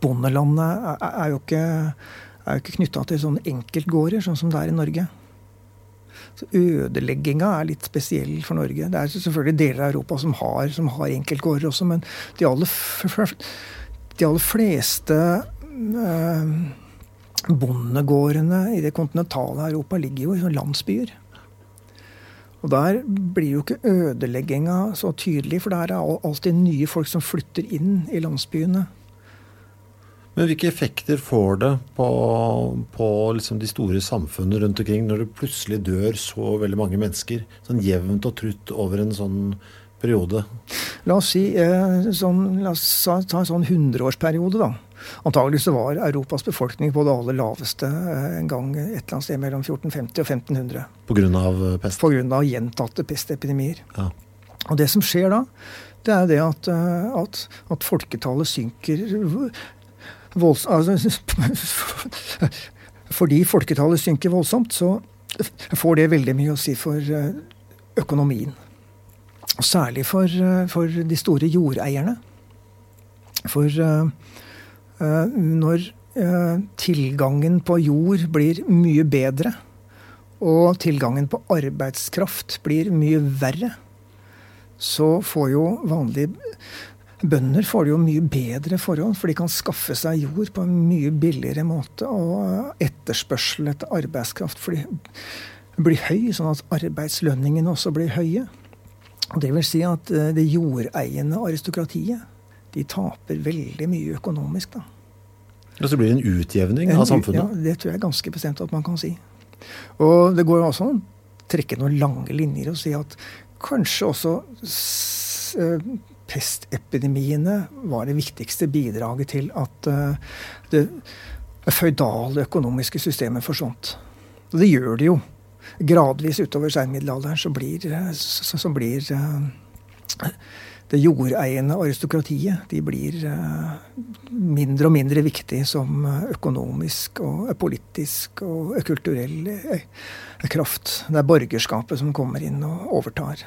Bondelandet er jo ikke, er ikke knytta til sånne enkeltgårder, sånn som det er i Norge. Så Ødelegginga er litt spesiell for Norge. Det er selvfølgelig deler av Europa som har, som har enkeltgårder også, men de aller, de aller fleste eh, bondegårdene i det kontinentale Europa ligger jo i landsbyer. Og der blir jo ikke ødelegginga så tydelig, for der er alltid nye folk som flytter inn i landsbyene. Men hvilke effekter får det på, på liksom de store samfunnene rundt omkring når det plutselig dør så veldig mange mennesker? Sånn jevnt og trutt over en sånn periode? La oss si eh, sånn, la oss ta en sånn hundreårsperiode, da. Antagelig så var Europas befolkning på det aller laveste eh, en gang et eller annet sted mellom 1450 og 1500. Pga. Eh, pest? Pga. gjentatte pestepidemier. Ja. Og det som skjer da, det er det at, at, at folketallet synker volds, altså, Fordi folketallet synker voldsomt, så får det veldig mye å si for eh, økonomien. Og særlig for, eh, for de store jordeierne. For uh, når uh, tilgangen på jord blir mye bedre, og tilgangen på arbeidskraft blir mye verre, så får jo vanlige Bønder får det jo mye bedre forhold, for de kan skaffe seg jord på en mye billigere måte. Og etterspørselen etter arbeidskraft blir høy, sånn at arbeidslønningene også blir høye. Og det vil si at eh, det jordeiende aristokratiet de taper veldig mye økonomisk. da. Og så blir det en utjevning av samfunnet? Ja, det tror jeg er ganske bestemt at man kan si. Og det går også an å trekke noen lange linjer og si at kanskje også eh, pestepidemiene var det viktigste bidraget til at uh, det føydale økonomiske systemet forsvant. Og det gjør det jo. Gradvis utover seinmiddelalderen så blir, så, så blir uh, det jordeiende aristokratiet de blir uh, mindre og mindre viktig som økonomisk og politisk og kulturell kraft. Det er borgerskapet som kommer inn og overtar.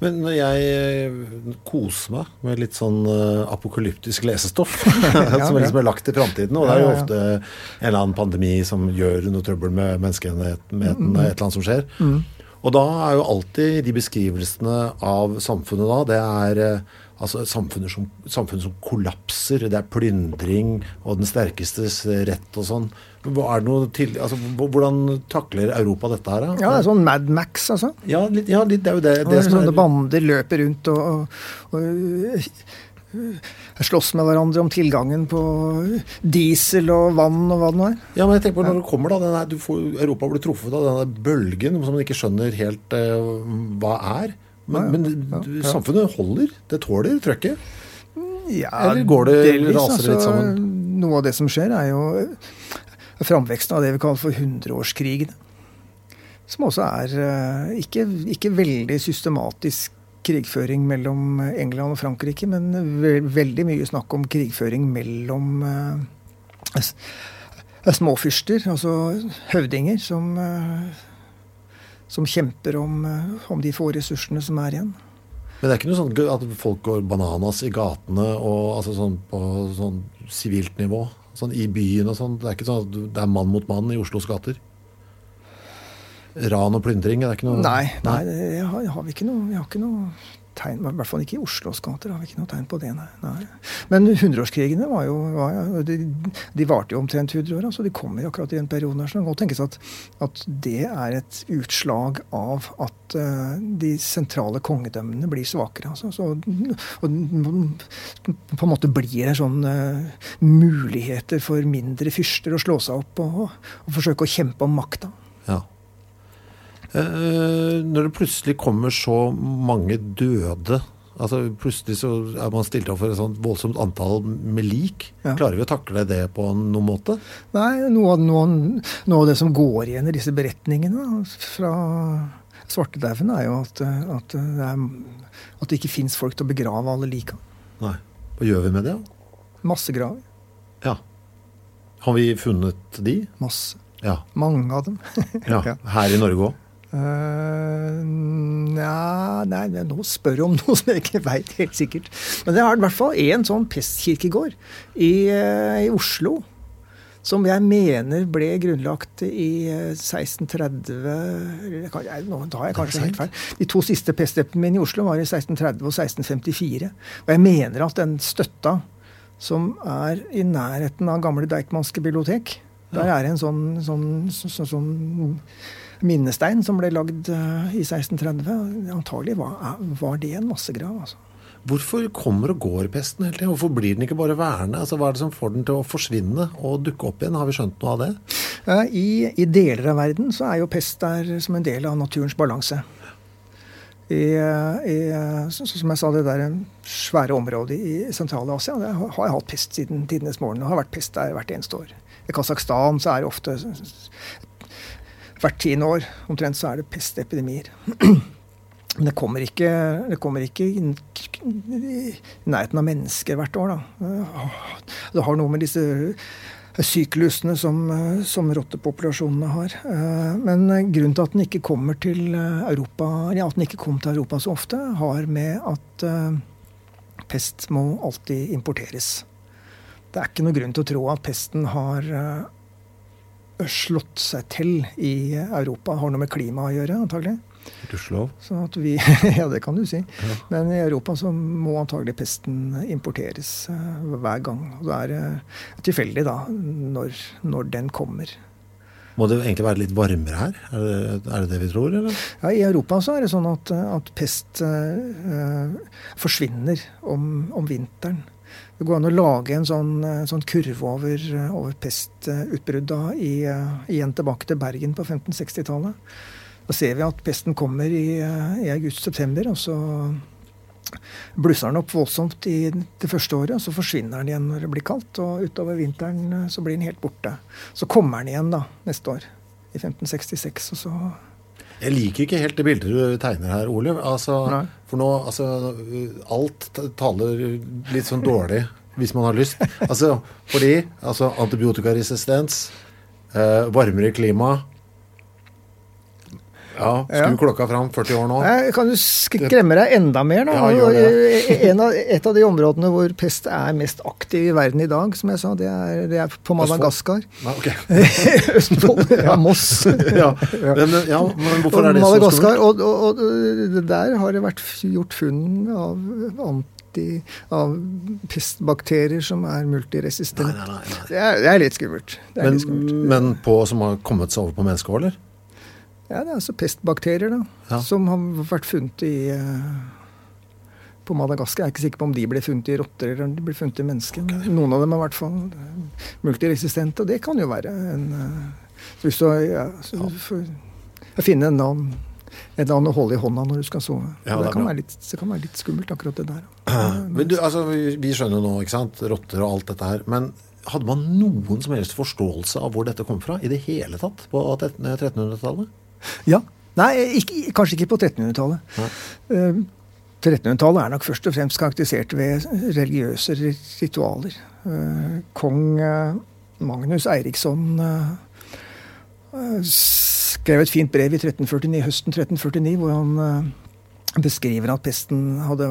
Men når jeg eh, koser meg med litt sånn uh, apokalyptisk lesestoff, som liksom er lagt til framtiden, og det er jo ofte en eller annen pandemi som gjør noe trøbbel med menneskeheten, mm. et eller annet som skjer. Mm. Og da er jo alltid de beskrivelsene av samfunnet da, det er uh, altså samfunnet som, som kollapser. Det er plyndring og den sterkestes rett og sånn. Til, altså, hvordan takler Europa dette her? Da? Ja, det er sånn Mad Max, altså. Ja, litt, ja litt, det er jo det, det som Sånne bander løper rundt og, og, og slåss med hverandre om tilgangen på diesel og vann og hva det nå er. Ja, men jeg tenker på når det kommer da, denne, får, Europa blir truffet av denne bølgen som man ikke skjønner helt eh, hva er. Men, ja, ja. men samfunnet holder? Det tåler trøkket? Eller går det, raser altså, litt sammen? Noe av det som skjer, er jo framveksten av det vi kaller for hundreårskrigene. Som også er eh, ikke, ikke, veldig systematisk krigføring mellom England og Frankrike, men veldig mye snakk om krigføring mellom uh, småfyrster, altså høvdinger, som, uh, som kjemper om, om de få ressursene som er igjen. Men det er ikke noe sånn at folk går bananas i gatene og, altså sånn på sånn sivilt nivå? Sånn i byen og sånn. Det er ikke sånn at det er mann mot mann i Oslos gater? Ran og plyndring? Er det ikke noe Nei, nei, det har, har vi ikke noe. Vi har ikke noe tegn, I hvert fall ikke i Oslos gater har vi ikke noe tegn på det, nei. nei. Men hundreårskrigene var jo, var, de, de varte jo omtrent 100 år. altså De kommer akkurat i den perioden. her, så Det må tenkes at, at, det er et utslag av at uh, de sentrale kongedømmene blir svakere. altså. Så, og på en måte blir det sånn uh, muligheter for mindre fyrster å slå seg opp og, og forsøke å kjempe om makta. Eh, når det plutselig kommer så mange døde altså Plutselig så er man stilt av for et sånt voldsomt antall med lik. Ja. Klarer vi å takle det på noen måte? Nei, noe av, noe, noe av det som går igjen i disse beretningene fra svartedauden, er jo at, at, det er, at det ikke fins folk til å begrave alle lika. Nei. Hva gjør vi med det? Massegraver. Ja. Har vi funnet de? Masse. Ja. Mange av dem. ja. Her i Norge òg? Uh, nja, nei, nå spør du om noe som jeg ikke veit helt sikkert. Men det har i hvert fall én sånn pestkirkegård i, uh, i, Oslo. Som jeg mener ble grunnlagt i 1630 eller, Nå tar jeg kanskje helt feil. De to siste pestepidemiene i Oslo var i 1630 og 1654. Og jeg mener at den støtta som er i nærheten av gamle Deichmanske bibliotek, der er det en sånn, sånn, sånn, sånn minnestein som ble lagd eh, i 1630. Antagelig var, var det en massegrav. altså. Hvorfor kommer og går pesten hele tiden? Hvorfor blir den ikke bare værende? Altså, hva er det som får den til å forsvinne og dukke opp igjen? Har vi skjønt noe av det? I, I, deler av verden så er jo pest der som en del av naturens balanse. I, i, som jeg sa, det der svære området i Sentral-Asia det har jeg hatt pest siden tidenes morgen. Og har vært pest der hvert eneste år. I Kasakhstan så er det ofte hvert tiende år omtrent så er det pestepidemier. Men det kommer ikke, det kommer ikke i nærheten av mennesker hvert år. Da. Det har noe med disse syklusene som, som rottepopulasjonene har. Men grunnen til at den ikke kommer til Europa, ja, at den ikke kom til Europa så ofte, har med at pest må alltid importeres. Det er ikke noe grunn til å tro at pesten har slått seg til i Europa. Har noe med klimaet å gjøre, antagelig. Gudskjelov. Vi, ja, det kan du si. Ja. Men i Europa så må antagelig pesten importeres uh, hver gang. Og det er tilfeldig da, når, når, den kommer. Må det egentlig være litt varmere her? Er det, er det det, vi tror? eller? Ja, I Europa så er det sånn at, at pest uh, forsvinner om, om vinteren. Det går an å lage en sånn, sånn kurve over, over pestutbrudda igjen tilbake til Bergen på 1560-tallet. Da ser vi at pesten kommer i, i august-september, og så blusser den opp voldsomt i det første året, og så forsvinner den igjen når det blir kaldt. Og utover vinteren så blir den helt borte. Så kommer den igjen da, neste år, i 1566, og så jeg liker ikke helt det bildet du tegner her, Ole. Altså, for nå, altså, alt taler litt sånn dårlig hvis man har lyst. Altså, fordi altså, antibiotikaresistens, eh, varmere klima ja, Skru klokka fram 40 år nå. Jeg kan du skremme deg enda mer? da? Ja, av, et av de områdene hvor pest er mest aktiv i verden i dag, som jeg sa, det er, det er på Madagaskar. Okay. Østfold. Ja, Moss. ja. Men, ja, men hvorfor er det så stort? Og, og, og, der har det vært gjort funn av anti av pestbakterier som er multiresistente. Det, det, er litt skummelt. Men, men på, som har kommet seg over på mennesker, eller? Ja, det er altså pestbakterier da, ja. som har vært funnet i på Madagaskar. Jeg er ikke sikker på om de ble funnet i rotter eller om de ble funnet i mennesker. Okay. Noen av dem er i hvert fall multiresistente, og det kan jo være en Hvis du ja, får finne en annen et eller annet å holde i hånda når du skal sove. Ja, det, det, kan litt, det, kan være litt, skummelt, akkurat det der. Men du, altså, vi, vi skjønner nå, ikke sant, rotter og alt dette her. Men hadde man noen som helst forståelse av hvor dette kom fra i det hele tatt på 1300-tallet? Ja. Nei, ikke, kanskje ikke på 1300-tallet. Uh, 1300-tallet er nok først og fremst karakterisert ved religiøse ritualer. Uh, kong uh, Magnus Eiriksson skrev et fint brev i 1349, høsten 1349 hvor han beskriver at pesten hadde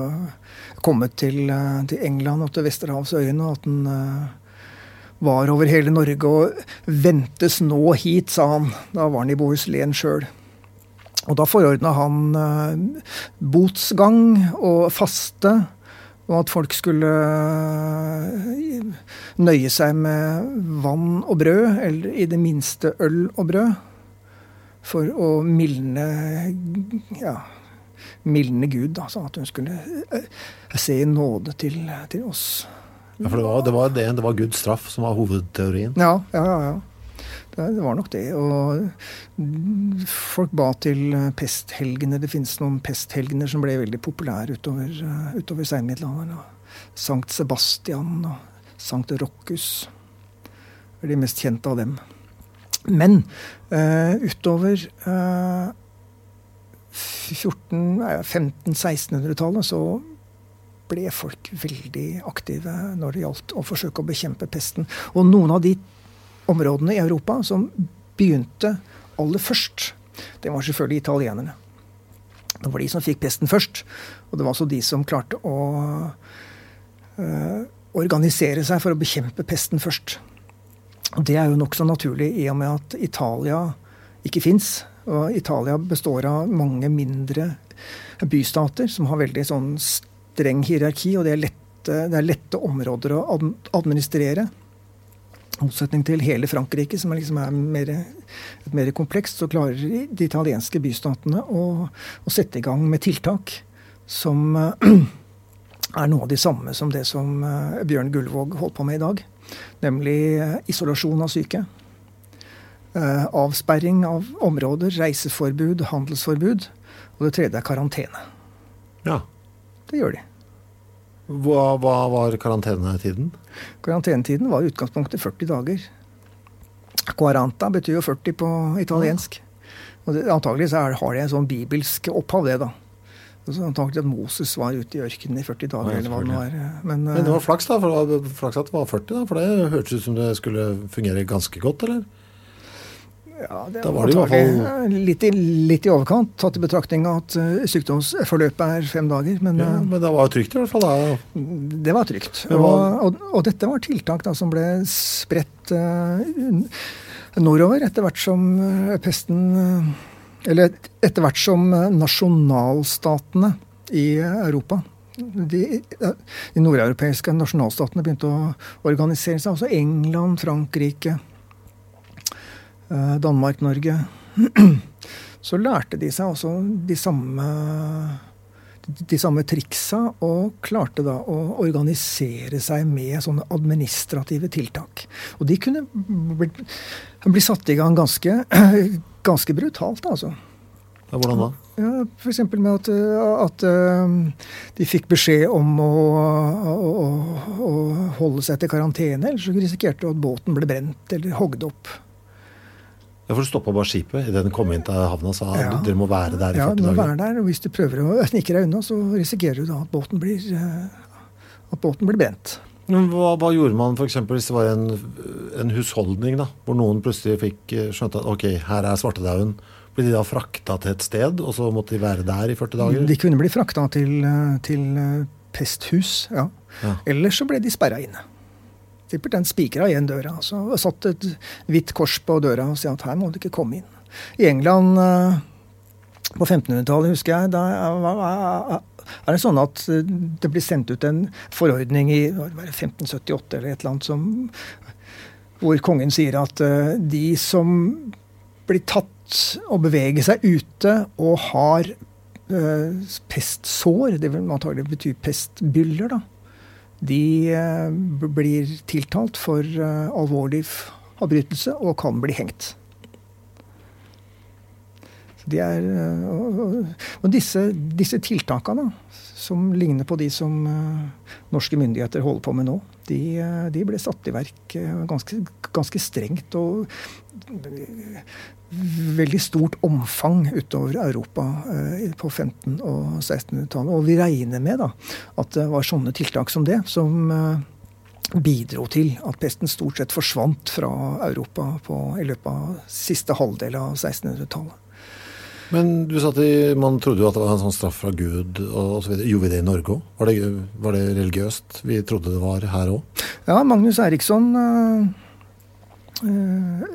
kommet til, til England og til Vesterhavsøyene, og at den var over hele Norge og ventes nå hit, sa han. Da var han i Bohuslän sjøl. Og da forordna han uh, botsgang og faste, og at folk skulle uh, nøye seg med vann og brød, eller i det minste øl og brød, for å mildne ja, mildne Gud, sånn at hun skulle uh, se i nåde til, til oss. Ja, For det var, det, var det, det var Guds straff som var hovedteorien? Ja, ja, ja. det var nok det. Og folk ba til pesthelgene. Det finnes noen pesthelgener som ble veldig populære utover, utover seinmiddelalderen. Sankt Sebastian og Sankt Rockus er de mest kjente av dem. Men uh, utover uh, 1500-1600-tallet så ble folk veldig aktive når det gjaldt å forsøke å bekjempe pesten. Og noen av de områdene i Europa som begynte aller først, det var selvfølgelig italienerne. Det var de som fikk pesten først. Og det var også de som klarte å øh, organisere seg for å bekjempe pesten først. Og det er jo nokså naturlig i og med at Italia ikke fins. Og Italia består av mange mindre bystater som har veldig sånn streng hierarki, og det er lette, det er lette områder å administrere. I motsetning til hele Frankrike, som er, liksom er mer, mer komplekst, så klarer de italienske bystatene å, å, sette i gang med tiltak som er noe av de samme som det som eh, Bjørn Gullvåg holdt på med i dag. Nemlig eh, isolasjon av syke. Eh, avsperring av områder, reiseforbud, handelsforbud. Og det tredje er karantene. Ja. Det gjør de. Hva, hva var karantenetiden? Karantenetiden var i utgangspunktet 40 dager. Quaranta betyr jo 40 på italiensk. Og det, antagelig så er, har det en sånn bibelsk opphav, det, da. Så antagelig at Moses var ute i ørkenen i 40 dager. Ja, eller hva det var. Men, Men, det var flaks, da. For, flaks at det var 40, da, for det hørtes ut som det skulle fungere ganske godt, eller? Ja, det da var det i hvert fall litt i, litt i, overkant, tatt i betraktning at uh, sykdomsforløpet er fem dager. Men, ja, men det var trygt i hvert fall da? Det var trygt. Det var... Og, og, og, dette var tiltak da, som ble spredt uh, nordover etter hvert som uh, pesten Eller etter hvert som nasjonalstatene i Europa de, de nordeuropeiske nasjonalstatene begynte å organisere seg. Altså England, Frankrike, Eh, Danmark-Norge, så lærte de seg også de samme, de samme triksa, og klarte da å organisere seg med sånne administrative tiltak. Og de kunne bli, bli satt i gang ganske, ganske brutalt, altså. Ja, hvordan da? Ja, F.eks. med at, at, eh, de fikk beskjed om å, å, å, holde seg til karantene, ellers så risikerte de at båten ble brent eller hogd opp. Ja, For du stoppa bare skipet idet den kom inn til havna og sa ja. dere må være der i 40 dager? Ja, du må være der. Og hvis du prøver å snike deg unna, så risikerer du da at båten blir, eh, at båten blir brent. Men hva, hva, gjorde man f.eks. hvis det var en, en, husholdning da, hvor noen plutselig fikk eh, skjønte at ok, her er svartedauden. Ble de da frakta til et sted, og så måtte de være der i 40 dager? De kunne bli frakta til, eh, til pesthus, ja. ja. Eller så ble de sperra inne. Simpelthen spikra igjen døra. Altså, og satt et hvitt kors på døra og sa at her må du ikke komme inn. I England eh, på 1500-tallet, husker jeg, da er det sånn at eh, det blir sendt ut en forordning i 1578 eller et eller annet som, hvor kongen sier at eh, de som blir tatt og beveger seg ute og har pestsår, det vil antagelig bety pestbyller, da, de eh, blir tiltalt for eh, alvorlig forbrytelse og kan bli hengt. Er, eh, og disse, disse tiltakene, som ligner på de som norske myndigheter holder på med nå, de, de ble satt i verk ganske, ganske strengt. Og veldig stort omfang utover Europa eh, på 1500- og 1600-tallet. Og vi regner med da, at det var sånne tiltak som det som eh, bidro til at pesten stort sett forsvant fra Europa på, i løpet av siste halvdel av 1600-tallet. Men du sa at man trodde jo at det var en sånn straff fra Gud og osv. Gjorde vi det i Norge òg? Var, var, det religiøst vi trodde det var her òg? Ja, Magnus Eriksson øh, øh,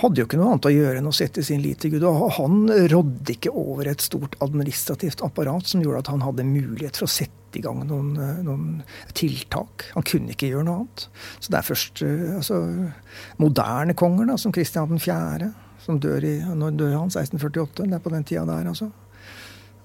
hadde jo ikke noe annet å gjøre enn å sette sin lit til Gud. Og han rådde ikke over et stort administrativt apparat som gjorde at han hadde mulighet for å sette i gang noen, eh, noen tiltak. Han kunne ikke gjøre noe annet. Så det er først eh, altså, moderne konger, da, som Kristian 4., som dør i når dør han? 1648? Det er på den tida der, altså.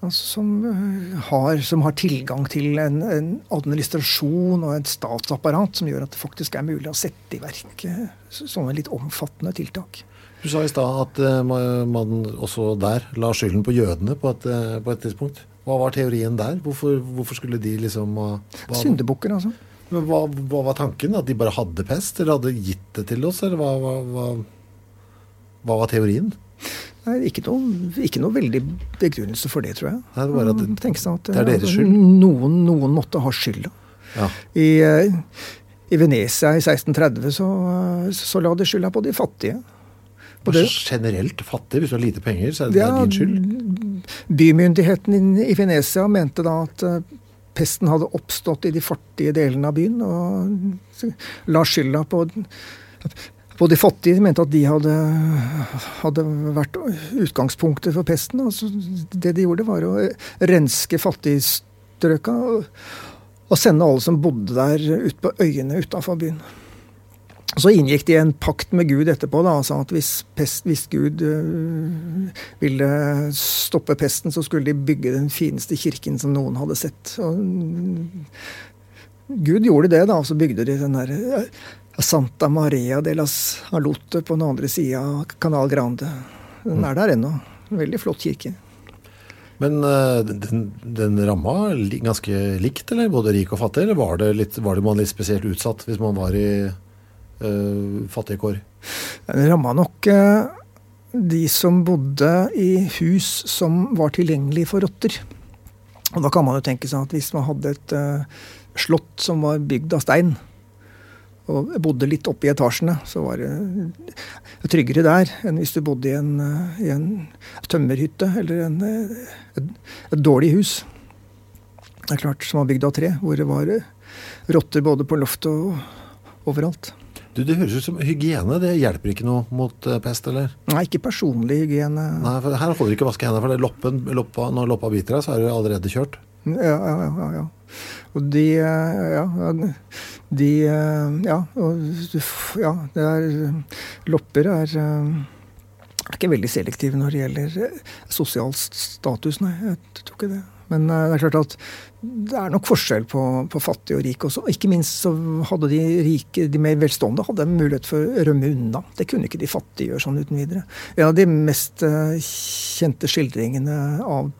Altså som, eh, har, som har tilgang til en, en, administrasjon og et statsapparat som gjør at det faktisk er mulig å sette i verk eh, sånne litt omfattende tiltak. Du sa i stad at uh, man også der la skylden på jødene på et, på et tidspunkt. Hva var teorien der? Hvorfor, hvorfor skulle de liksom uh, Syndebukker, altså. Men hva, hva, var tanken? At de bare hadde pest, eller hadde gitt det til oss? Eller hva, hva, hva var teorien? Nei, ikke noe, ikke noe, veldig begrunnelse for det, tror jeg. Det, at det, at, det er deres skyld? Noen, noen måtte ha skylda. Ja. I, I, Venezia i 1630 så, så la de skylda på de fattige. På det, generelt fattig? Hvis du har lite penger, så er det ja, din skyld? Bymyndigheten i Venezia mente da at eh, pesten hadde oppstått i de fattige delene av byen, og la skylda på, på de fattige. De mente at de hadde, hadde vært utgangspunktet for pesten. Altså, det de gjorde, var å renske fattigstrøka og, og sende alle som bodde der, ut på øyene utafor byen. Så inngikk de en pakt med Gud etterpå, da, sa at hvis, pest, hvis Gud øh, ville stoppe pesten, så skulle de bygge den fineste kirken som noen hadde sett. Og, Gud gjorde det, da, og så bygde de den der Santa Maria de las Alote på den andre sida av Canal Grande. Den er der ennå. En veldig flott kirke. Men den, den ramma ganske likt, eller? Både rik og fattig? Eller var det, litt, var det man litt spesielt utsatt hvis man var i uh, fattige kår? Den ramma nok uh, de som bodde i hus som var tilgjengelige for rotter. Og da kan man jo tenke seg at hvis man hadde et uh, slott som var bygd av stein, og bodde litt oppe i etasjene, så var det tryggere der enn hvis du bodde i en, i en tømmerhytte eller en, et, et, dårlig hus. Det er klart, Som var bygd av tre, hvor det var rotter både på loftet og overalt. Du, Det høres ut som hygiene. Det hjelper ikke noe mot pest, eller? Nei, ikke personlig hygiene. Nei, for Her holder ikke å vaske hendene, for loppen, loppa, når loppa biter deg, så er du allerede kjørt. Ja, ja, ja. ja. Og de eh, Ja. De eh, Ja. Og, ja det er Lopper er, er ikke veldig selektive når det gjelder sosial status, nei. Jeg tror ikke det. Men det er klart at det er nok forskjell på, på fattig og rik også. Ikke minst så hadde de rike, de mer velstående, hadde mulighet for å rømme unna. Det kunne ikke de fattige gjøre sånn uten videre. En av de mest kjente skildringene av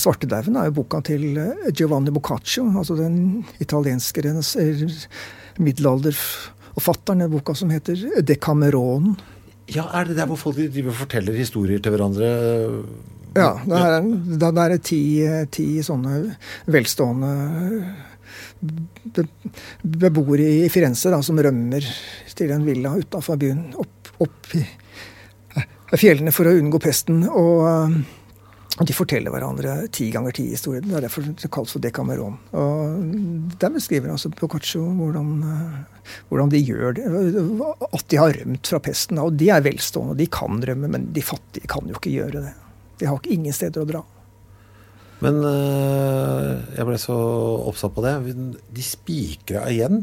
svartedauden er jo boka til eh, Giovanni Boccaccio, altså den italienske middelalderforfatteren, en boka som heter Decameron. Ja, er det der hvor folk driver forteller historier til hverandre? Ja, det er, det er ti, ti, sånne velstående beboere i Firenze da, som rømmer til en villa utafor byen, opp, opp i fjellene for å unngå pesten. Og, og de forteller hverandre ti ganger ti historier. Det er derfor det kalles for Decameron. Og Der beskriver altså Boccaccio hvordan, hvordan, de gjør det. At de har rømt fra pesten. Og de er velstående, de kan rømme, men de fattige kan jo ikke gjøre det. De har ikke ingen steder å dra. Men øh, jeg ble så oppsatt på det. De spikra igjen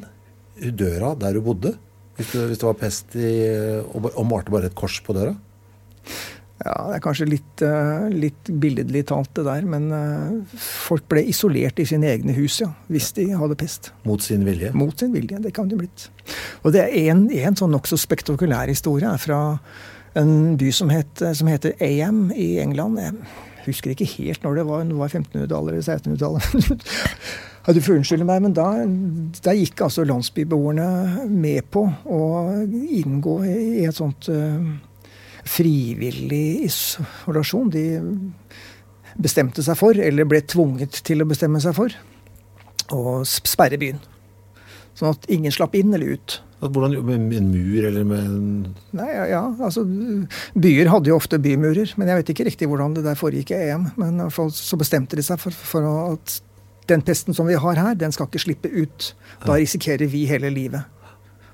døra der du bodde? Hvis, det, hvis det var pest i, og, og malte bare et kors på døra? Ja, det er kanskje litt, uh, litt billedlig talt, det der. Men uh, folk ble isolert i sine egne hus, ja. Hvis de hadde pest. Mot sin vilje? Mot sin vilje, det kan de blitt. Og det er en, en sånn nokså spektakulær historie er fra en by som, het, som heter AM i England. Jeg husker ikke helt når det var, det var 1500-tallet eller 1600-tallet. Ja, du får unnskylde meg, men da, da, gikk altså landsbyboerne med på å inngå i et sånt uh, frivillig isolasjon. De bestemte seg for, eller ble tvunget til å bestemme seg for, å sperre byen. Sånn at ingen slapp inn eller ut. Hvordan, Med en mur eller med en Nei, ja, ja, altså Byer hadde jo ofte bymurer, men jeg vet ikke riktig hvordan det der foregikk i EM. Men i hvert fall så bestemte de seg for, for at den pesten som vi har her, den skal ikke slippe ut. Da risikerer vi hele livet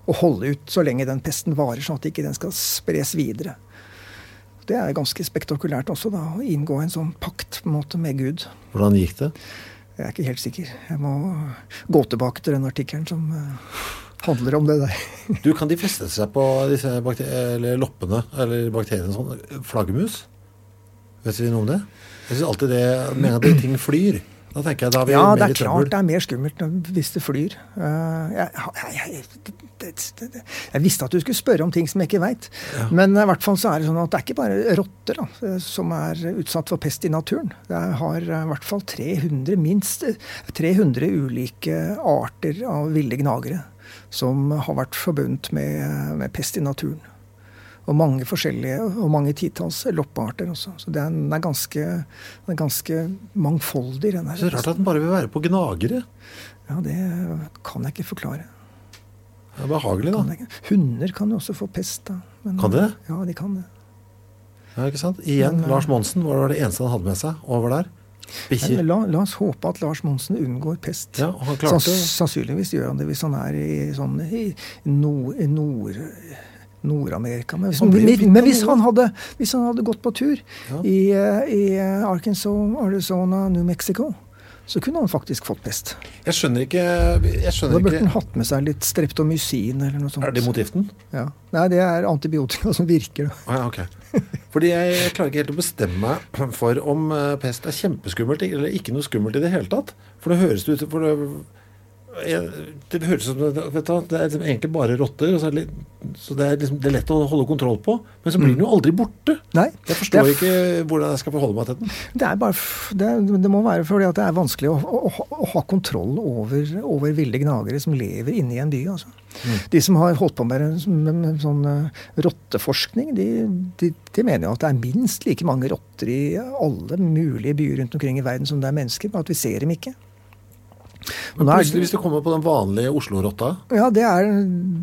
å holde ut så lenge den pesten varer, sånn at ikke den skal spres videre. Det er ganske spektakulært også, da, å inngå en sånn pakt på en måte med Gud. Hvordan gikk det? Jeg er ikke helt sikker. Jeg må gå tilbake til den artikkelen som uh, handler om det der. du, Kan de feste seg på disse eller loppene eller bakteriene sånn? Flaggermus? Vet vi noe om det? Jeg syns alltid det mener at ting flyr. Da tenker jeg da har vi Ja, mer det er klart det er mer skummelt hvis det flyr. Eh, jeg, jeg, jeg, jeg visste at du skulle spørre om ting som jeg ikke veit. Men i hvert fall så er det sånn at det er ikke bare rotter da, eh, som er utsatt for pest i naturen. Det har eh, i hvert fall 300, minst eh, 300 ulike arter av ville gnagere som har vært forbundet med, med pest i naturen. Og mange forskjellige, og mange titalls loppearter også. Så den er ganske, den er ganske mangfoldig, den her. Så rart at den bare vil være på gnagere. Ja, det kan jeg ikke forklare. Det er behagelig, da. Hunder kan jo også få pest. da. Men- Kan de? Ja, de kan det. Ja, ikke sant? Igjen, Men, eh, Lars Monsen var det eneste han hadde med seg over der. Bikkjer. La, la oss håpe at Lars Monsen unngår pest. Ja, og han Sanns- Sannsynligvis gjør han det hvis han er i, sånn, i nord, nord, Nord-Amerika. Men, men, hvis, han hadde, hvis han hadde gått på tur Ja. i, eh, i eh, Arkansas, Arizona, New Mexico, så kunne han faktisk fått pest. Jeg skjønner ikke Jeg Da burde han hatt med seg litt streptomycin eller noe sånt. Er det mot giften? Ja. Nei, det er antibiotika som virker. Ah, ja, ok. Fordi jeg, jeg klarer ikke helt å bestemme meg for om eh, pest er kjempeskummelt eller ikke noe skummelt i det hele tatt. For det høres ut for det, det høres ut som Det er liksom egentlig bare rotter, og så er det, så det er, liksom, det er lett å holde kontroll på. Men så blir den jo aldri borte. Nei, Jeg forstår er ikke hvordan jeg skal forholde meg til den. Det, er bare, det, det må være fordi at det er vanskelig å, å, å- ha kontroll over, over ville gnagere som lever inne i en by. Altså. De som har holdt på med, med, med sånn eh, rotteforskning, de, de, de mener jo at det er minst like mange rotter i alle mulige byer rundt omkring i verden som det er mennesker, bare at vi ser dem ikke. Men plutselig, hvis det kommer på den vanlige Oslo-rotta ja, det er,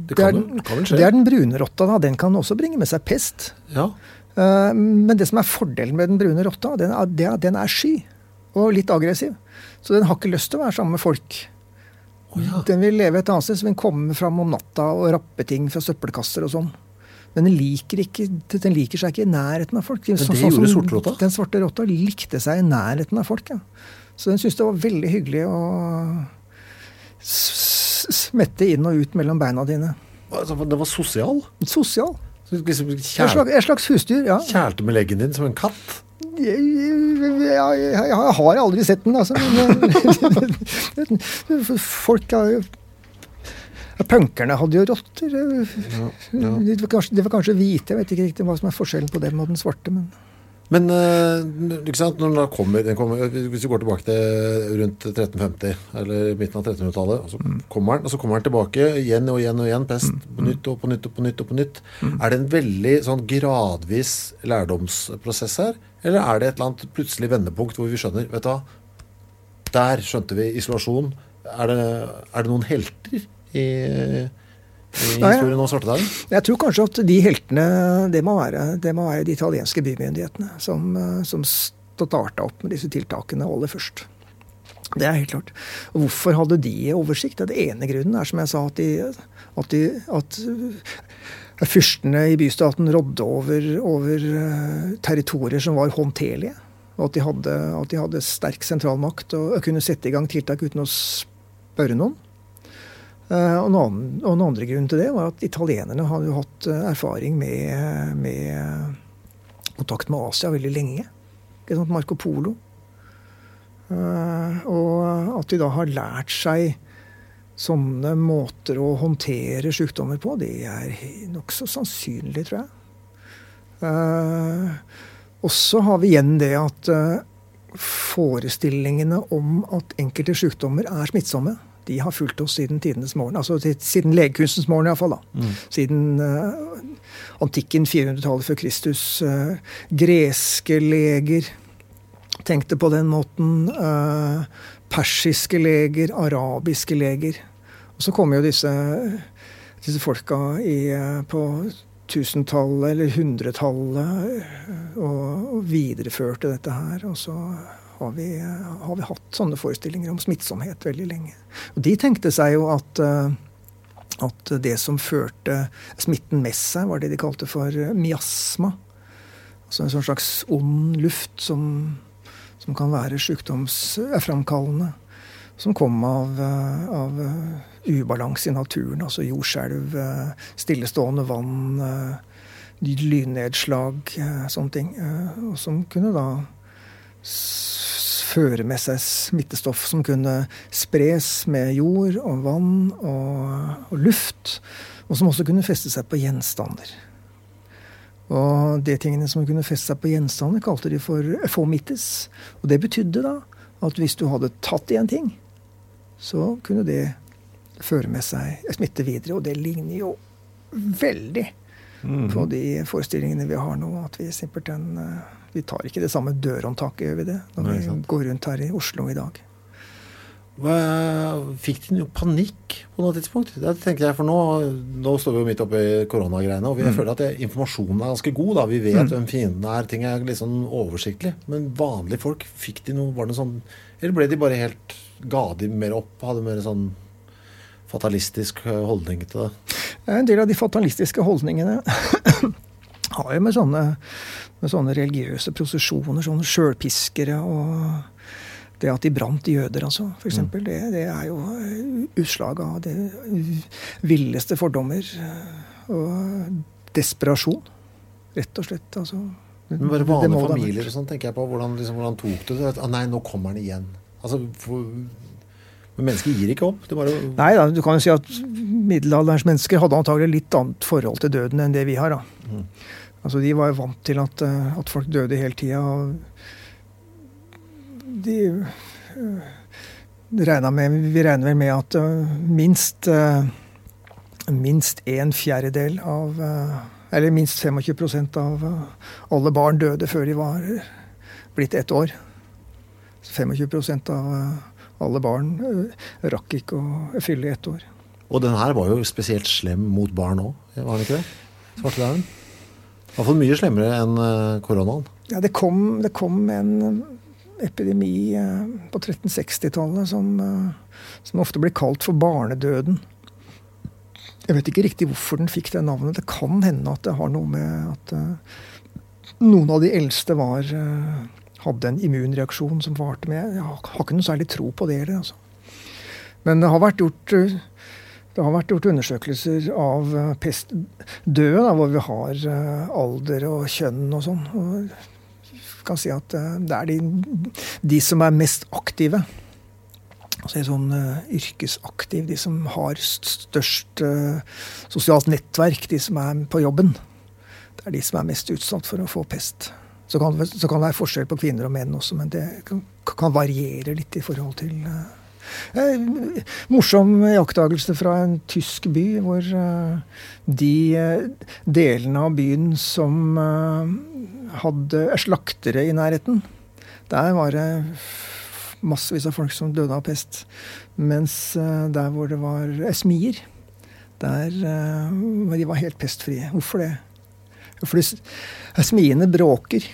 Det det, er, kan det er den brune rotta. Da. Den kan også bringe med seg pest. Ja. Uh, Men det som er fordelen med den brune rotta, den er, det at den er sky og litt aggressiv. Så den har ikke lyst til å være sammen med folk. Den vil leve et annet sted, så den kommer fram om natta og rappe ting fra søppelkasser og sånn. Men den liker, ikke, den liker seg ikke i nærheten av folk. Men det Sånn- gjorde som- sortrotta? Den svarte rotta likte seg i nærheten av folk, ja. Så den syntes det var veldig hyggelig å smette inn og ut mellom beina dine. Altså, Den var sosial? Sosial. Så kjæl... Et slags, et slags husdyr, ja. kjælte med leggen din som en katt? Jeg, jeg, jeg, har aldri sett den, altså. Men, folk har jo Punkerne hadde jo rotter. De, var kanskje, de var kanskje hvite. Jeg vet ikke riktig hva som er forskjellen på dem og den svarte. men... Men eh, ikke sant, når den kommer, den kommer Hvis vi går tilbake til rundt 1350, eller midten av 1300-tallet, og så kommer den, og så kommer den tilbake igjen og igjen og igjen, pest på nytt og på nytt og på nytt. og på nytt. Er det en veldig sånn gradvis lærdomsprosess her, eller er det et eller annet plutselig vendepunkt hvor vi skjønner Vet du hva, der skjønte vi isolasjon. Er det, er det noen helter i, i historien om svartedauden? Jeg tror kanskje at de heltene, det må være, det må være de italienske bymyndighetene som, eh, som starta opp med disse tiltakene aller først. Det er helt klart. Hvorfor hadde de oversikt? Det ene grunnen er som jeg sa, at, de, at, de, at eh, fyrstene i bystaten rådde over, over eh, territorier som var håndterlige. Og at de, hadde, at de hadde sterk sentralmakt og kunne sette i gang tiltak uten å spørre noen. Eh, Og en, andre grunn til det var at italienerne hadde jo hatt eh, erfaring med, med kontakt med Asia veldig lenge. Ikke sant? Marco Polo. Eh, Og at de da har lært seg sånne måter å håndtere sykdommer på, det er nokså sannsynlig, tror jeg. Eh, Og så har vi igjen det at eh, forestillingene om at enkelte sykdommer er smittsomme, de har fulgt oss siden tidenes morgen. Altså siden legekunstens morgen, iallfall. Siden uh, antikken, 400-tallet før Kristus. Uh, greske leger tenkte på den måten. Uh, persiske leger, arabiske leger. Og så kommer jo disse, disse folka i, på tusentallet eller hundretallet og, og videreførte dette her. Og så har vi, har vi hatt sånne forestillinger om smittsomhet veldig lenge. Og de tenkte seg jo at eh, at det som førte smitten med seg, var det de kalte for miasma. Altså en sånn slags ond luft som, som kan være sykdomsframkallende. Som kom av, eh, av eh, ubalanse i naturen, altså jordskjelv, stillestående vann, lynnedslag, sånne ting. Og som kunne da føre med seg smittestoff som kunne spres med jord og vann og, og luft. Og som også kunne feste seg på gjenstander. Og de tingene som kunne feste seg på gjenstander, kalte de for fomites. Og det betydde da at hvis du hadde tatt i en ting, så kunne det føre med seg smitte videre. Og det ligner jo veldig mm. på de forestillingene vi har nå. At vi simpelthen eh, Vi tar ikke det samme dørhåndtaket, gjør vi det? Når Nei, vi går rundt her i Oslo i dag. Hva, fikk de noe panikk på noe tidspunkt? Det tenker jeg, for Nå, nå står vi jo midt oppe i koronagreiene, og vi mm. føler at det, informasjonen er ganske god. da, Vi vet mm. hvem fienden er. Ting er litt sånn oversiktlig. Men vanlige folk, fikk de noe, var det noe sånn Eller ble de bare helt Ga de mer opp? Hadde mer sånn fatalistisk holdning til det? En del av de fatalistiske holdningene har jo med sånne, med sånne religiøse prosesjoner, sånne sjølpiskere og det at de brant jøder, altså, f.eks., mm. det, det er jo utslag av det villeste fordommer og desperasjon. Rett og slett. altså. Men bare vanlige familier og sånn, tenker jeg på. Hvordan, liksom, hvordan tok du det? Ah, nei, nå kommer han igjen. Altså, for, men mennesker gir ikke opp. Bare... Nei da, du kan jo si at middelalderens mennesker hadde antagelig litt annet forhold til døden enn det vi har. da. Mm. Altså, De var jo vant til at, eh, at folk døde hele tida. De uh, med, Vi regner vel med at uh, minst minst en fjerdedel av Eller minst 25% av alle barn døde før de var blitt ett år. 25% av alle barn eh, rakk ikke å fylle ett år. Og den her var jo spesielt slem mot barn òg, var den ikke det? Svartedauden? Iallfall mye slemmere enn eh, koronaen. Ja, det kom, det kom en epidemi eh, på 1360-tallet som, som, ofte blir kalt for barnedøden. Jeg vet ikke riktig hvorfor den fikk det navnet. Det kan hende at det har noe med at noen av de eldste var hadde en immunreaksjon som varte med. Jeg har ikke noe særlig tro på det heller. Altså. Men det har vært gjort eh, det har vært gjort undersøkelser av eh, pestdøde, hvor vi har eh, alder og kjønn og sånn. Og kan si at det er de, de som er mest aktive. Altså sånn yrkesaktiv, de som har størst sosialt nettverk, de som er på jobben. Det er de som er mest utsatt for å få pest. Så kan, så kan, det være forskjell på kvinner og menn også, men det kan, kan variere litt i forhold til uh, eh, Morsom iakttagelse fra en tysk by, hvor uh, de uh, delene av byen som hadde slaktere i nærheten, der var det massevis av folk som døde av pest. Mens der hvor det var smier, der de var helt pestfrie. Hvorfor det? Fordi smiene bråker.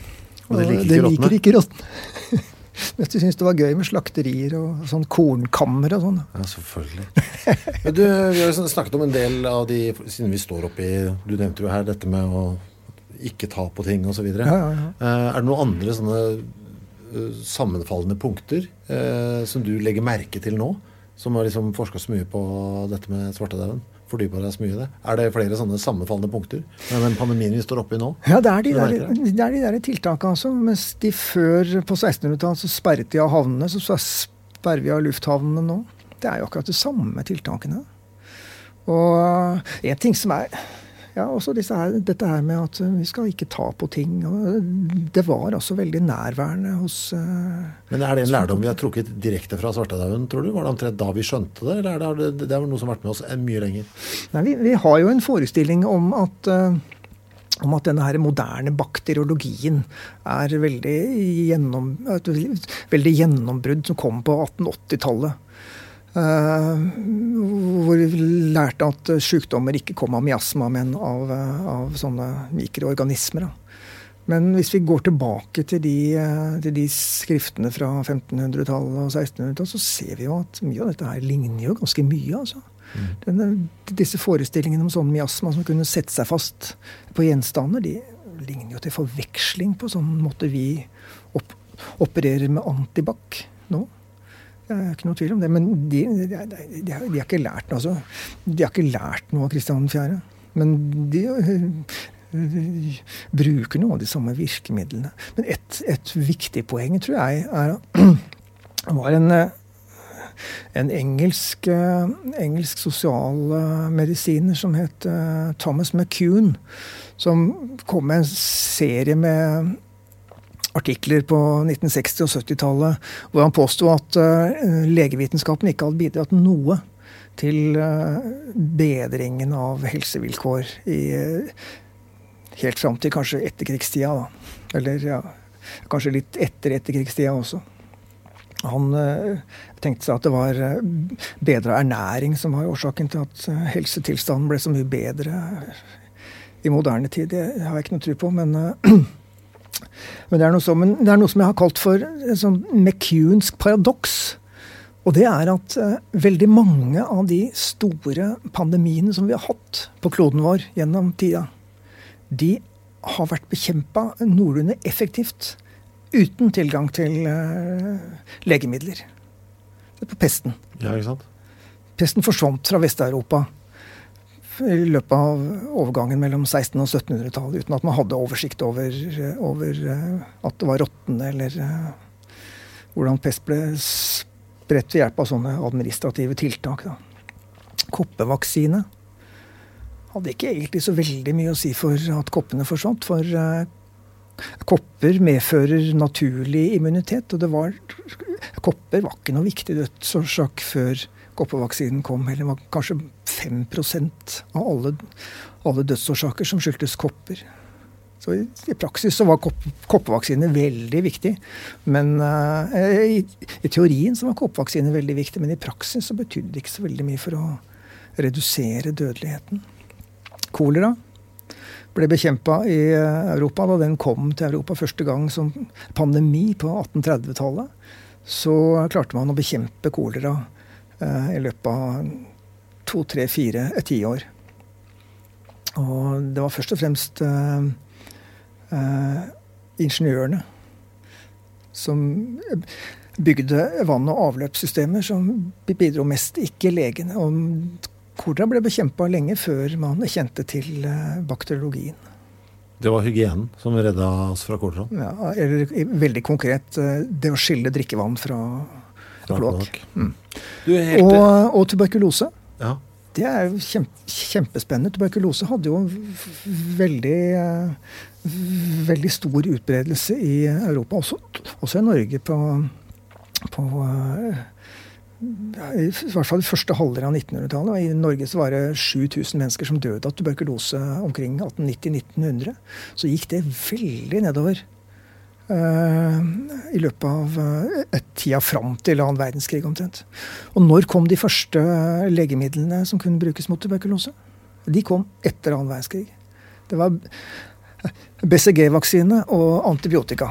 Og det liker ikke rottene. Du syns det var gøy med slakterier og sånn kornkammer og sånn. Ja, selvfølgelig. du, vi har snakket om en del av de, siden vi står oppi Du nevnte jo her dette med å ikke ta på ting osv. Ja, ja, ja. Eh, er det noen andre sånne eh, sammenfallende punkter eh, som du legger merke til nå? Som har liksom forska så mye på dette med svartedauden? Fordypa deg så mye i det. Er det flere sånne sammenfallende punkter med den pandemien vi står oppe i nå? Ja, det er de, der, det er de der tiltakene, altså. Mens de før, på 1600-tallet, så sperret de av havnene, så sperrer vi av lufthavnene nå. Det er jo akkurat de samme tiltakene. Og en ting som er ja, også her, dette her med at vi skal ikke ta på ting. det var altså veldig nærværende hos uh, Men er det en lærdom vi har trukket direkte fra svartedauden, tror du? Var det omtrent da vi skjønte det, eller er det, det er noe som har vært med oss mye lenger? Nei, vi, vi har jo en forestilling om at om at denne her moderne bakteriologien er veldig, gjennom, et veldig gjennombrudd som kom på 1880-tallet. Uh, hvor vi lærte at sykdommer ikke kom av miasma, men av, av sånne mikroorganismer. Da. Men hvis vi går tilbake til de, eh, til de skriftene fra 1500-tallet og 1600-tallet, så ser vi jo at mye av dette her ligner jo ganske mye. altså. Mm. Denne, disse forestillingene om sånn miasma som kunne sette seg fast på gjenstander, de ligner jo til forveksling på sånn måte vi opp, opererer med antibac nå. Det er ikke noe tvil om det. Men de, de, de, de har ikke lært noe, altså. De har ikke lært noe av Kristian 4. Men de, bruker noen av de samme virkemidlene. Men et, et viktig poeng, tror jeg, er, var en, en engelsk, engelsk sosialmedisiner som het Thomas McCune, som kom med en serie med artikler på 1960- og 70-tallet hvor han påsto at legevitenskapen ikke hadde bidratt noe til bedringen av helsevilkår i helt fram til kanskje etterkrigstida. Da. Eller ja, kanskje litt etter etterkrigstida også. Han tenkte seg at det var bedre ernæring som var årsaken til at helsetilstanden ble så mye bedre i moderne tid. Det har jeg ikke noe tro på, men, men, det som, det er noe som jeg har kalt for en sånn McEwansk paradoks. Og det er at eh, veldig mange av de store pandemiene som vi har hatt på kloden vår gjennom tida, de har vært bekjempa noenlunde effektivt uten tilgang til eh, legemidler. Det er på pesten. Ja, ikke sant? Pesten forsvant fra Vest-Europa i løpet av overgangen mellom 1600- og 1700-tallet, uten at man hadde oversikt over, over uh, at det var rottene, eller uh, hvordan pest ble spredt ved hjelp av sånne administrative tiltak. Da. Koppevaksine hadde ikke egentlig så veldig mye å si for at koppene forsvant. For uh, kopper medfører naturlig immunitet, og var Kopper var ikke noe viktig dødsårsak før koppevaksinen kom. Eller var kanskje 5% av alle, alle dødsårsaker som skyldtes kopper. Så i, i, praksis så var kopp, koppevaksine veldig viktig. Men uh, i, i, teorien så var koppevaksine veldig viktig, men i praksis så betydde det ikke så veldig mye for å redusere dødeligheten. Kolera ble bekjempa i Europa da den kom til Europa første gang som pandemi på 1830-tallet. Så klarte man å bekjempe kolera eh, i løpet av to, tre, fire, et tiår. Og det var først og fremst eh, eh, ingeniørene som bygde vann- og avløpssystemer som bidro mest, ikke legene. Og kolera ble bekjempa lenge før man kjente til eh, bakteriologien. Det var hygienen som redda oss fra kolera? Ja, eller veldig konkret eh, det å skille drikkevann fra kloakk. Mm. Og, og, tuberkulose. Ja. Det er jo kjempe, kjempespennende. Tuberkulose hadde jo veldig, eh, veldig stor utbredelse i Europa, også, også i Norge på, på i hvert fall i første halvdel av 1900-tallet. I Norge så var det 7000 mennesker som døde av tuberkulose omkring 1890-1900. Så gikk det veldig nedover i løpet av et tida fram til annen verdenskrig omtrent. Og når kom de første legemidlene som kunne brukes mot tuberkulose? De kom etter annen verdenskrig. Det var BCG-vaksine og antibiotika.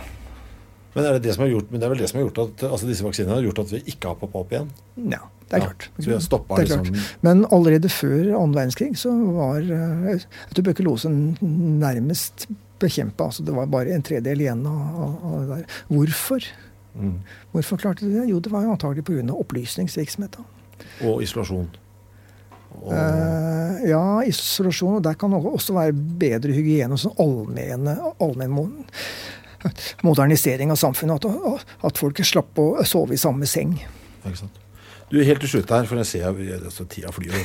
Men er det, det som har gjort, men det er vel det som har gjort at altså disse vaksinene har gjort at vi ikke har poppa opp igjen? Ja, det er klart. Ja, så vi har stoppet. Liksom... Men allerede før annen verdenskrig så var uh, tuberkulosen nærmest bekjempa. Altså det var bare en tredel igjen av, av det der. Hvorfor? Mm. Hvorfor klarte de det? Jo, det var jo antagelig pga. opplysningsvirksomhet. Og isolasjon. Og... Eh, ja, isolasjon. Og der kan det også være bedre hygiene og sånn allmenne, allmenn modernisering av samfunnet. At, at folk slapp å sove i samme seng. Ikke sant. Du, Helt til slutt her, for jeg ser altså, tida flyr.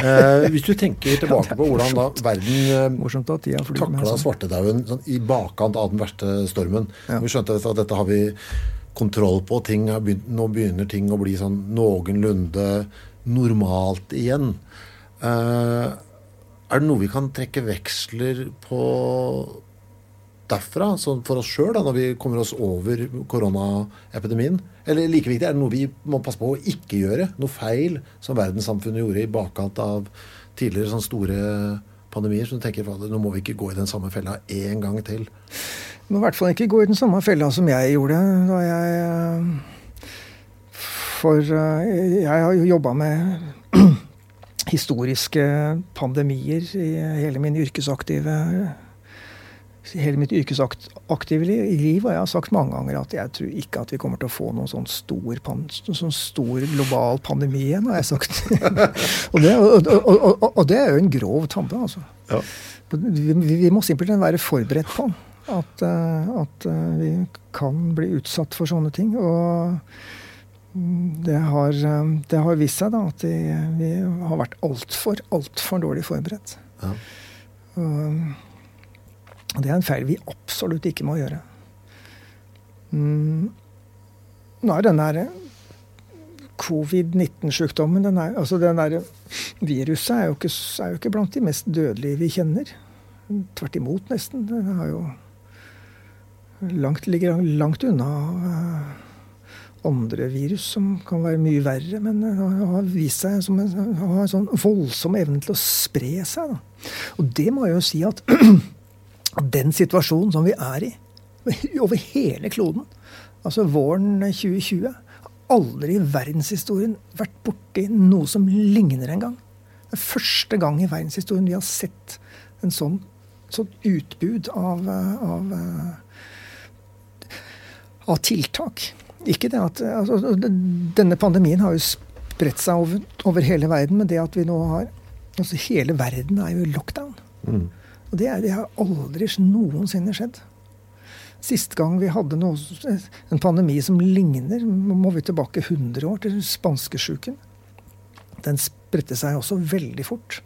Eh, hvis du tenker tilbake på hvordan da verden eh, takla svartedauden sånn, i bakkant av den verste stormen ja. Vi skjønte at dette har vi kontroll på. Begynt, nå begynner ting å bli sånn noenlunde normalt igjen. Eh, er det noe vi kan trekke veksler på derfra, for oss sjøl, når vi kommer oss over koronaepidemien? Eller like viktig, er det noe vi må passe på å ikke gjøre? Noe feil som verdenssamfunnet gjorde i bakkant av tidligere sånne store pandemier? Så du tenker at nå må vi ikke gå i den samme fella en gang til? Vi må i hvert fall ikke gå i den samme fella som jeg gjorde da jeg For jeg har jo jobba med historiske pandemier i hele min yrkesaktive hele mitt yrkesaktive liv, og jeg har sagt mange ganger at jeg tror ikke at vi kommer til å få noen sånn stor, sånn stor global pandemi igjen, har jeg sagt. og, det, og, og, og, det, er jo en grov tabbe, altså. Ja. Vi, vi, må simpelthen være forberedt på at, eh, at, eh, vi kan bli utsatt for sånne ting. Og det har, det har vist seg da at vi, vi har vært altfor, altfor dårlig forberedt. Ja. Og det er en feil vi absolutt ikke må gjøre. Mm. Nå er den der covid-19-sykdommen den er, altså den der Viruset er jo, ikke, er jo, ikke, blant de mest dødelige vi kjenner. Tvert imot, nesten. Den har jo langt, ligger langt unna uh, andre virus som kan være mye verre, men har vist seg som en, har en sånn voldsom evne til å spre seg. Da. Og det må jeg jo si at den situasjonen som vi er i over hele kloden, altså våren 2020 aldri i verdenshistorien vært borti noe som ligner engang. Det er første gang i verdenshistorien vi har sett en sånn, sånn utbud av, av, av, tiltak. Ikke det at altså, Denne pandemien har jo spredt seg over, over, hele verden, men det at vi nå har altså Hele verden er jo i lockdown. Mm. Og det, er, det har aldri noensinne skjedd. Sist gang vi hadde noe, en pandemi som ligner, må vi tilbake 100 år, til spanskesjuken. Den spredte seg også veldig fort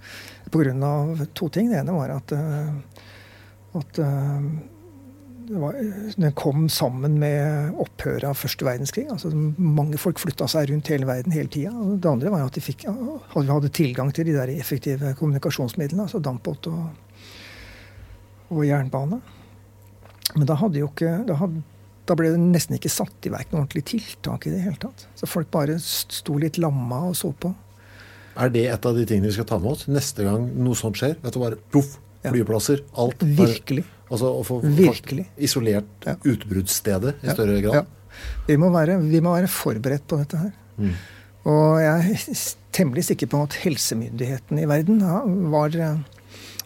pga. to ting. Det ene var at, eh, at eh, var, den kom sammen med opphøret av første verdenskrig. altså Mange folk flytta seg rundt hele verden hele tida. Det andre var at de fikk, vi hadde tilgang til de der effektive kommunikasjonsmidlene, altså dampbåt og, og jernbane. Men da, ikke, da, hadde, da ble det nesten ikke satt i verk noe ordentlig tiltak i det hele tatt. Så folk bare sto litt lamma og så på. Er det et av de tingene vi skal ta med oss neste gang noe sånt skjer? Vet du bare Proff! Flyplasser. Alt. Virkelig. Altså å få Virkelig. isolert ja. utbruddsstedet i større grad. Ja. Vi, må være, vi, må være, forberedt på dette her. Mm. Og jeg er temmelig sikker på at helsemyndighetene i verden var,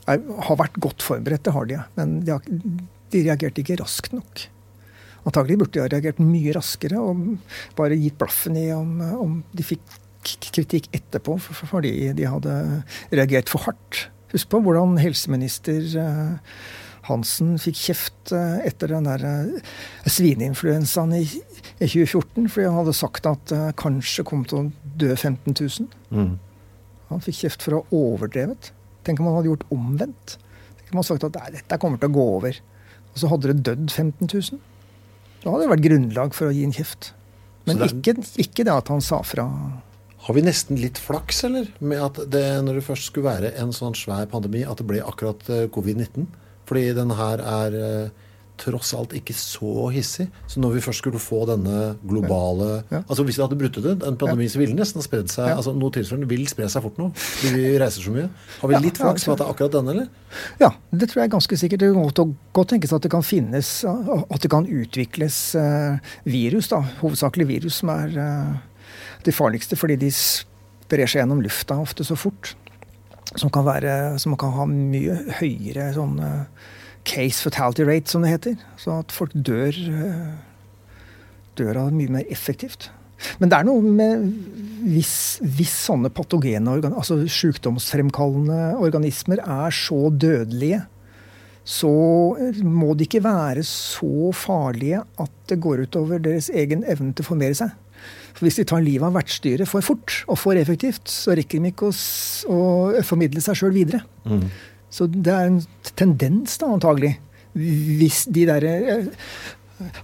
er, har vært godt forberedt. Det har de. Men de har, de reagerte ikke raskt nok. Antagelig burde de ha reagert mye raskere og bare gitt blaffen i om, om de fikk kritikk etterpå fordi de hadde reagert for hardt. Husk på hvordan helseminister eh, Hansen fikk kjeft eh, etter den der eh, svineinfluensaen i 2014, fordi han hadde sagt at kanskje kom til å dø 15 000. Mm. Han fikk kjeft for å ha overdrevet. Tenk om han hadde gjort omvendt. Tenk om hadde sagt at dette kommer til å gå over og så hadde det dødd 15 000. Da hadde det vært grunnlag for å gi en kjeft. Men det er... ikke, ikke, det at han sa fra. Har vi nesten litt flaks, eller? Med at det, når det først skulle være en sånn svær pandemi, at det ble akkurat eh, covid-19? Fordi den her er eh, tross alt ikke så hissig. Så når vi først skulle få denne globale ja. altså Hvis vi hadde brutt ut en pandemi, så ville den nesten ha spredd seg. Ja. altså Noe tilsvarende vil spre seg fort nå. Fordi vi reiser så mye. Har vi litt flaks med at det er akkurat denne, eller? Ja, det tror jeg er ganske sikkert. Det kan godt tenkes at det kan finnes, at det kan utvikles uh, virus, da, hovedsakelig virus, som er uh, de farligste fordi de sprer seg gjennom lufta ofte så fort. Som kan, være, som kan ha mye høyere sånn uh, case fatality rate, som det heter. Så at folk dør, eh, dør av mye mer effektivt. Men det er noe med hvis, hvis sånne patogene, altså sykdomsfremkallende organismer, er så dødelige, så må de ikke være så farlige at det går utover deres egen evne til å formere seg. For Hvis de tar livet av vertsdyret for fort og for effektivt, så rekker de ikke å, å formidle seg sjøl videre. Mm. Så det er en tendens, da, antagelig. Hvis de der eh,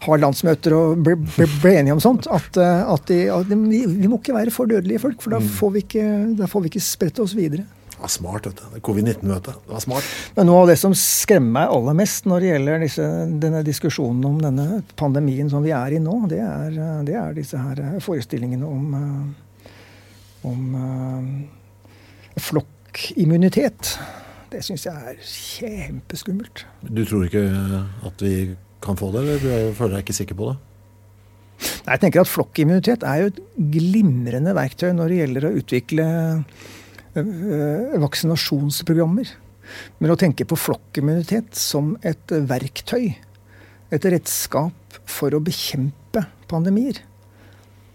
har landsmøter og blir ble, ble enige om sånt, at, eh, at, de, at de, de, må ikke være for dødelige folk, for da mm. får vi ikke, får vi ikke spredt oss videre. Det var smart, vet du. Covid-19-møtet. Det var smart. Men noe av det som skremmer meg aller mest når det gjelder disse, denne diskusjonen om denne pandemien som vi er i nå, det er, det er disse her forestillingene om, om, om flokkimmunitet. Det syns jeg er kjempeskummelt. Du tror ikke at vi kan få det, eller du føler deg ikke sikker på det? Nei, jeg tenker at Flokkimmunitet er jo et glimrende verktøy når det gjelder å utvikle øh, vaksinasjonsprogrammer. Men å tenke på flokkimmunitet som et verktøy, et redskap for å bekjempe pandemier,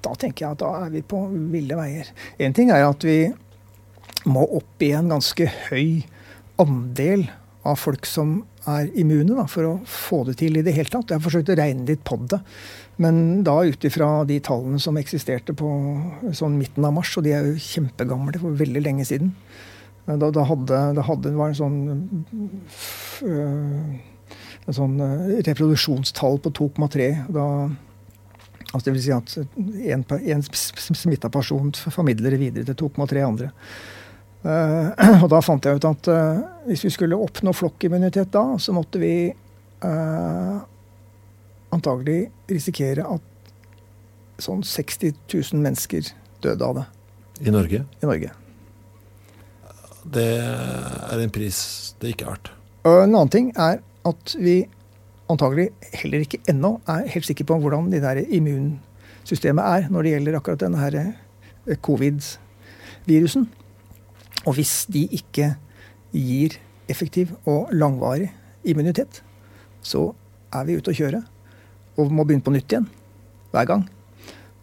da tenker jeg at da er vi på ville veier. Én ting er at vi må opp i en ganske høy andel av folk som er immune, da, for å få det til i det hele tatt. Jeg har forsøkt å regne litt på det. Men da ut ifra de tallene som eksisterte på sånn midten av mars, og de er jo kjempegamle, for veldig lenge siden. Da, da da hadde, det var en sånn øh, en sånn øh, reproduksjonstall på 2,3. Da altså Det vil si at en smitta person formidler det videre til 2,3 andre. Uh, og da fant jeg ut at uh, hvis vi skulle oppnå flokkimmunitet da, så måtte vi uh, antagelig risikere at sånn 60 000 mennesker døde av det. I Norge? I Norge. Det er en pris det ikke er verdt. En annen ting er at vi antagelig heller ikke ennå er helt sikre på hvordan det der immunsystemet er når det gjelder akkurat denne her covid-virusen. Og hvis de ikke gir effektiv og langvarig immunitet, så er vi ute å kjøre og må begynne på nytt igjen hver gang.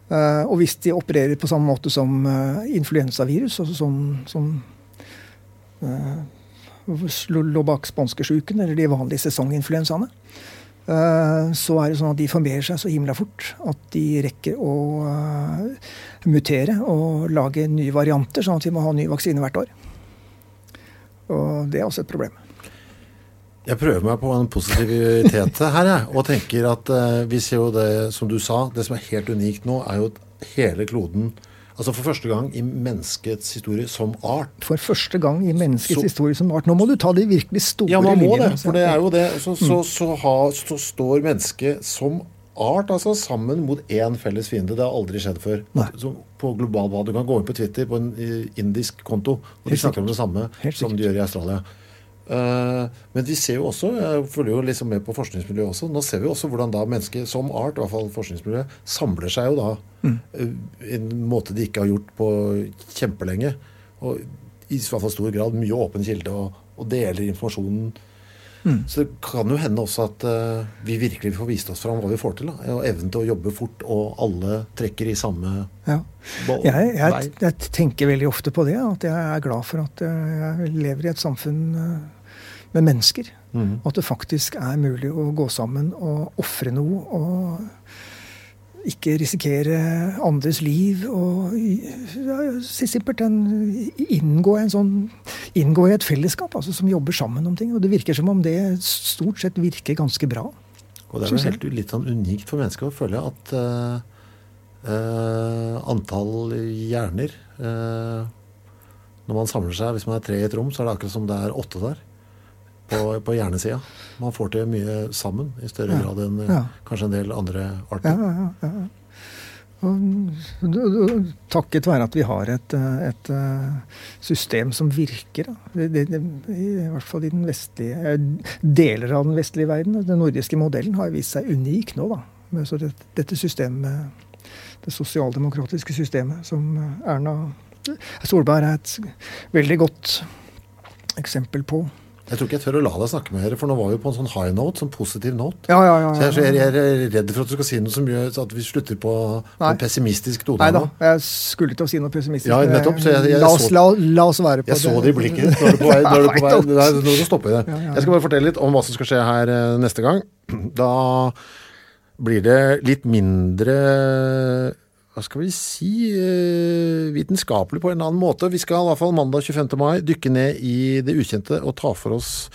Uh, og hvis de opererer på samme måte som uh, influensavirus, altså som, som uh, lå bak spanskesjuken eller de vanlige sesonginfluensaene, så er det sånn at de formerer seg så himla fort at de rekker å mutere og lage nye varianter, sånn at vi må ha ny vaksine hvert år. Og det er også et problem. Jeg prøver meg på en positivitet her, jeg. Og tenker at uh, vi ser jo det, som du sa, det som er helt unikt nå, er jo at hele kloden Altså for første gang i menneskets historie som art. For første gang i menneskets så, historie som art. Nå må du ta de virkelig store linjene. Ja, man må linjene, det. For det er jo det. Så, mm. så, så, ha, så står mennesket som art altså sammen mot én felles fiende. Det har aldri skjedd før. på global bad. Du kan gå inn på Twitter på en indisk konto, og de snakker om det samme som de gjør i Australia. Uh, men vi ser jo også, jeg følger jo liksom med på forskningsmiljøet også, nå ser vi også hvordan da mennesker som art, i hvert fall forskningsmiljøet, samler seg jo da mm. uh, en måte de ikke har gjort på kjempelenge. Og i hvert fall stor grad mye åpen kilde og, og deler informasjonen. Mm. Så det kan jo hende også at uh, vi virkelig får vist oss fram hva vi får til. Da. Og evnen til å jobbe fort, og alle trekker i samme ja. jeg, jeg, jeg, tenker veldig ofte på det. At jeg er glad for at jeg lever i et samfunn med mennesker. Mm. Og at det faktisk er mulig å gå sammen og ofre noe. Og ikke risikere andres liv. Og ja, simpelthen inngå, en sånn, inngå i et fellesskap altså, som jobber sammen om ting. Og det virker som om det stort sett virker ganske bra. Og det er jo helt litt sånn unikt for mennesker å føle at uh, uh, antall hjerner uh, Når man samler seg, hvis man er tre i et rom, så er det akkurat som det er åtte der på, på hjernesida. Man får til mye sammen i større ja. grad enn ja. kanskje en del andre arter. Ja, ja, ja. Og, takket være at vi har et, et system som virker. Det, det, I hvert fall i den vestlige deler av den vestlige verden. Den nordiske modellen har vist seg unik nå. da. Så det, dette systemet, det sosialdemokratiske systemet som Erna Solberg er et veldig godt eksempel på. Jeg tror ikke jeg tør å la deg snakke med dere, for nå var vi på en sånn high note, sånn positiv note. Ja, ja, ja, ja, Så jeg, jeg, er redd for at du skal si noe som gjør at vi slutter på, på en pessimistisk tone. Nei da, jeg skulle til å si noe pessimistisk. Ja, nettopp. Så jeg, la, oss, la, la, oss være på jeg det. Jeg så det i blikket Nå er du på vei. Nå er du på vei. Nei, nå stopper det. Jeg skal bare fortelle litt om hva som skal skje her eh, neste gang. Da blir det litt mindre hva skal vi si, eh, vitenskapelig på en annen måte. Vi skal i hvert fall mandag 25. mai dykke ned i det ukjente og ta for oss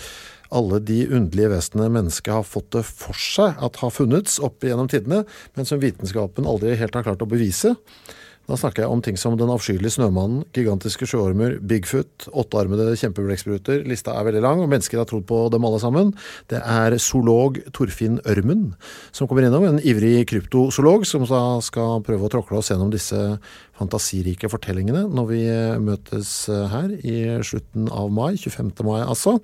alle de underlige vesenene mennesket har fått det for seg at har funnets opp gjennom tidene, men som vitenskapen aldri helt har klart å bevise. Da snakker jeg om ting som Den avskyelige snømannen, gigantiske sjøormer, Bigfoot, åttearmede kjempeblekkspruter. Lista er veldig lang, og mennesker har trodd på dem alle sammen. Det er zoolog Torfinn Ørmen som kommer innom, en ivrig kryptozoolog som da skal prøve å tråkle oss gjennom disse fantasirike fortellingene når vi møtes her i slutten av mai, 25. mai altså.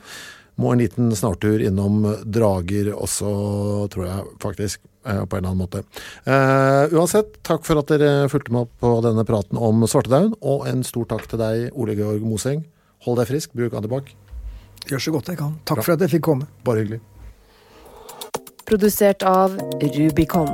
Må en liten snartur innom drager også, tror jeg faktisk. Eh, på en eller annen måte. Uh, uansett, takk for at dere fulgte med på denne praten om svartedauden, og en stor takk til deg, Ole Georg Moseng. Hold deg frisk, bruk antibac. Gjør så godt jeg kan. Takk Bra. for at jeg fikk komme. Bare hyggelig. Produsert av Rubicon.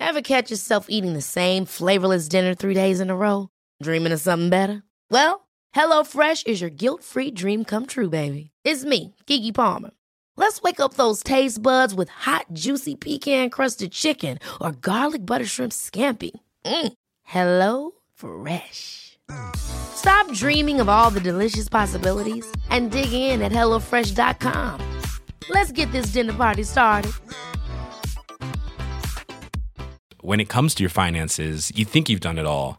Ever catch yourself eating the same flavorless dinner three days in a row? Dreaming of something better? Well, HelloFresh is your guilt-free dream come true, baby. It's me, Kiki Palmer. Let's wake up those taste buds with hot, juicy pecan-crusted chicken or garlic butter shrimp scampi. Mm. Hello Fresh. Stop dreaming of all the delicious possibilities and dig in at HelloFresh.com. Let's get this dinner party started. When it comes to your finances, you think you've done it all.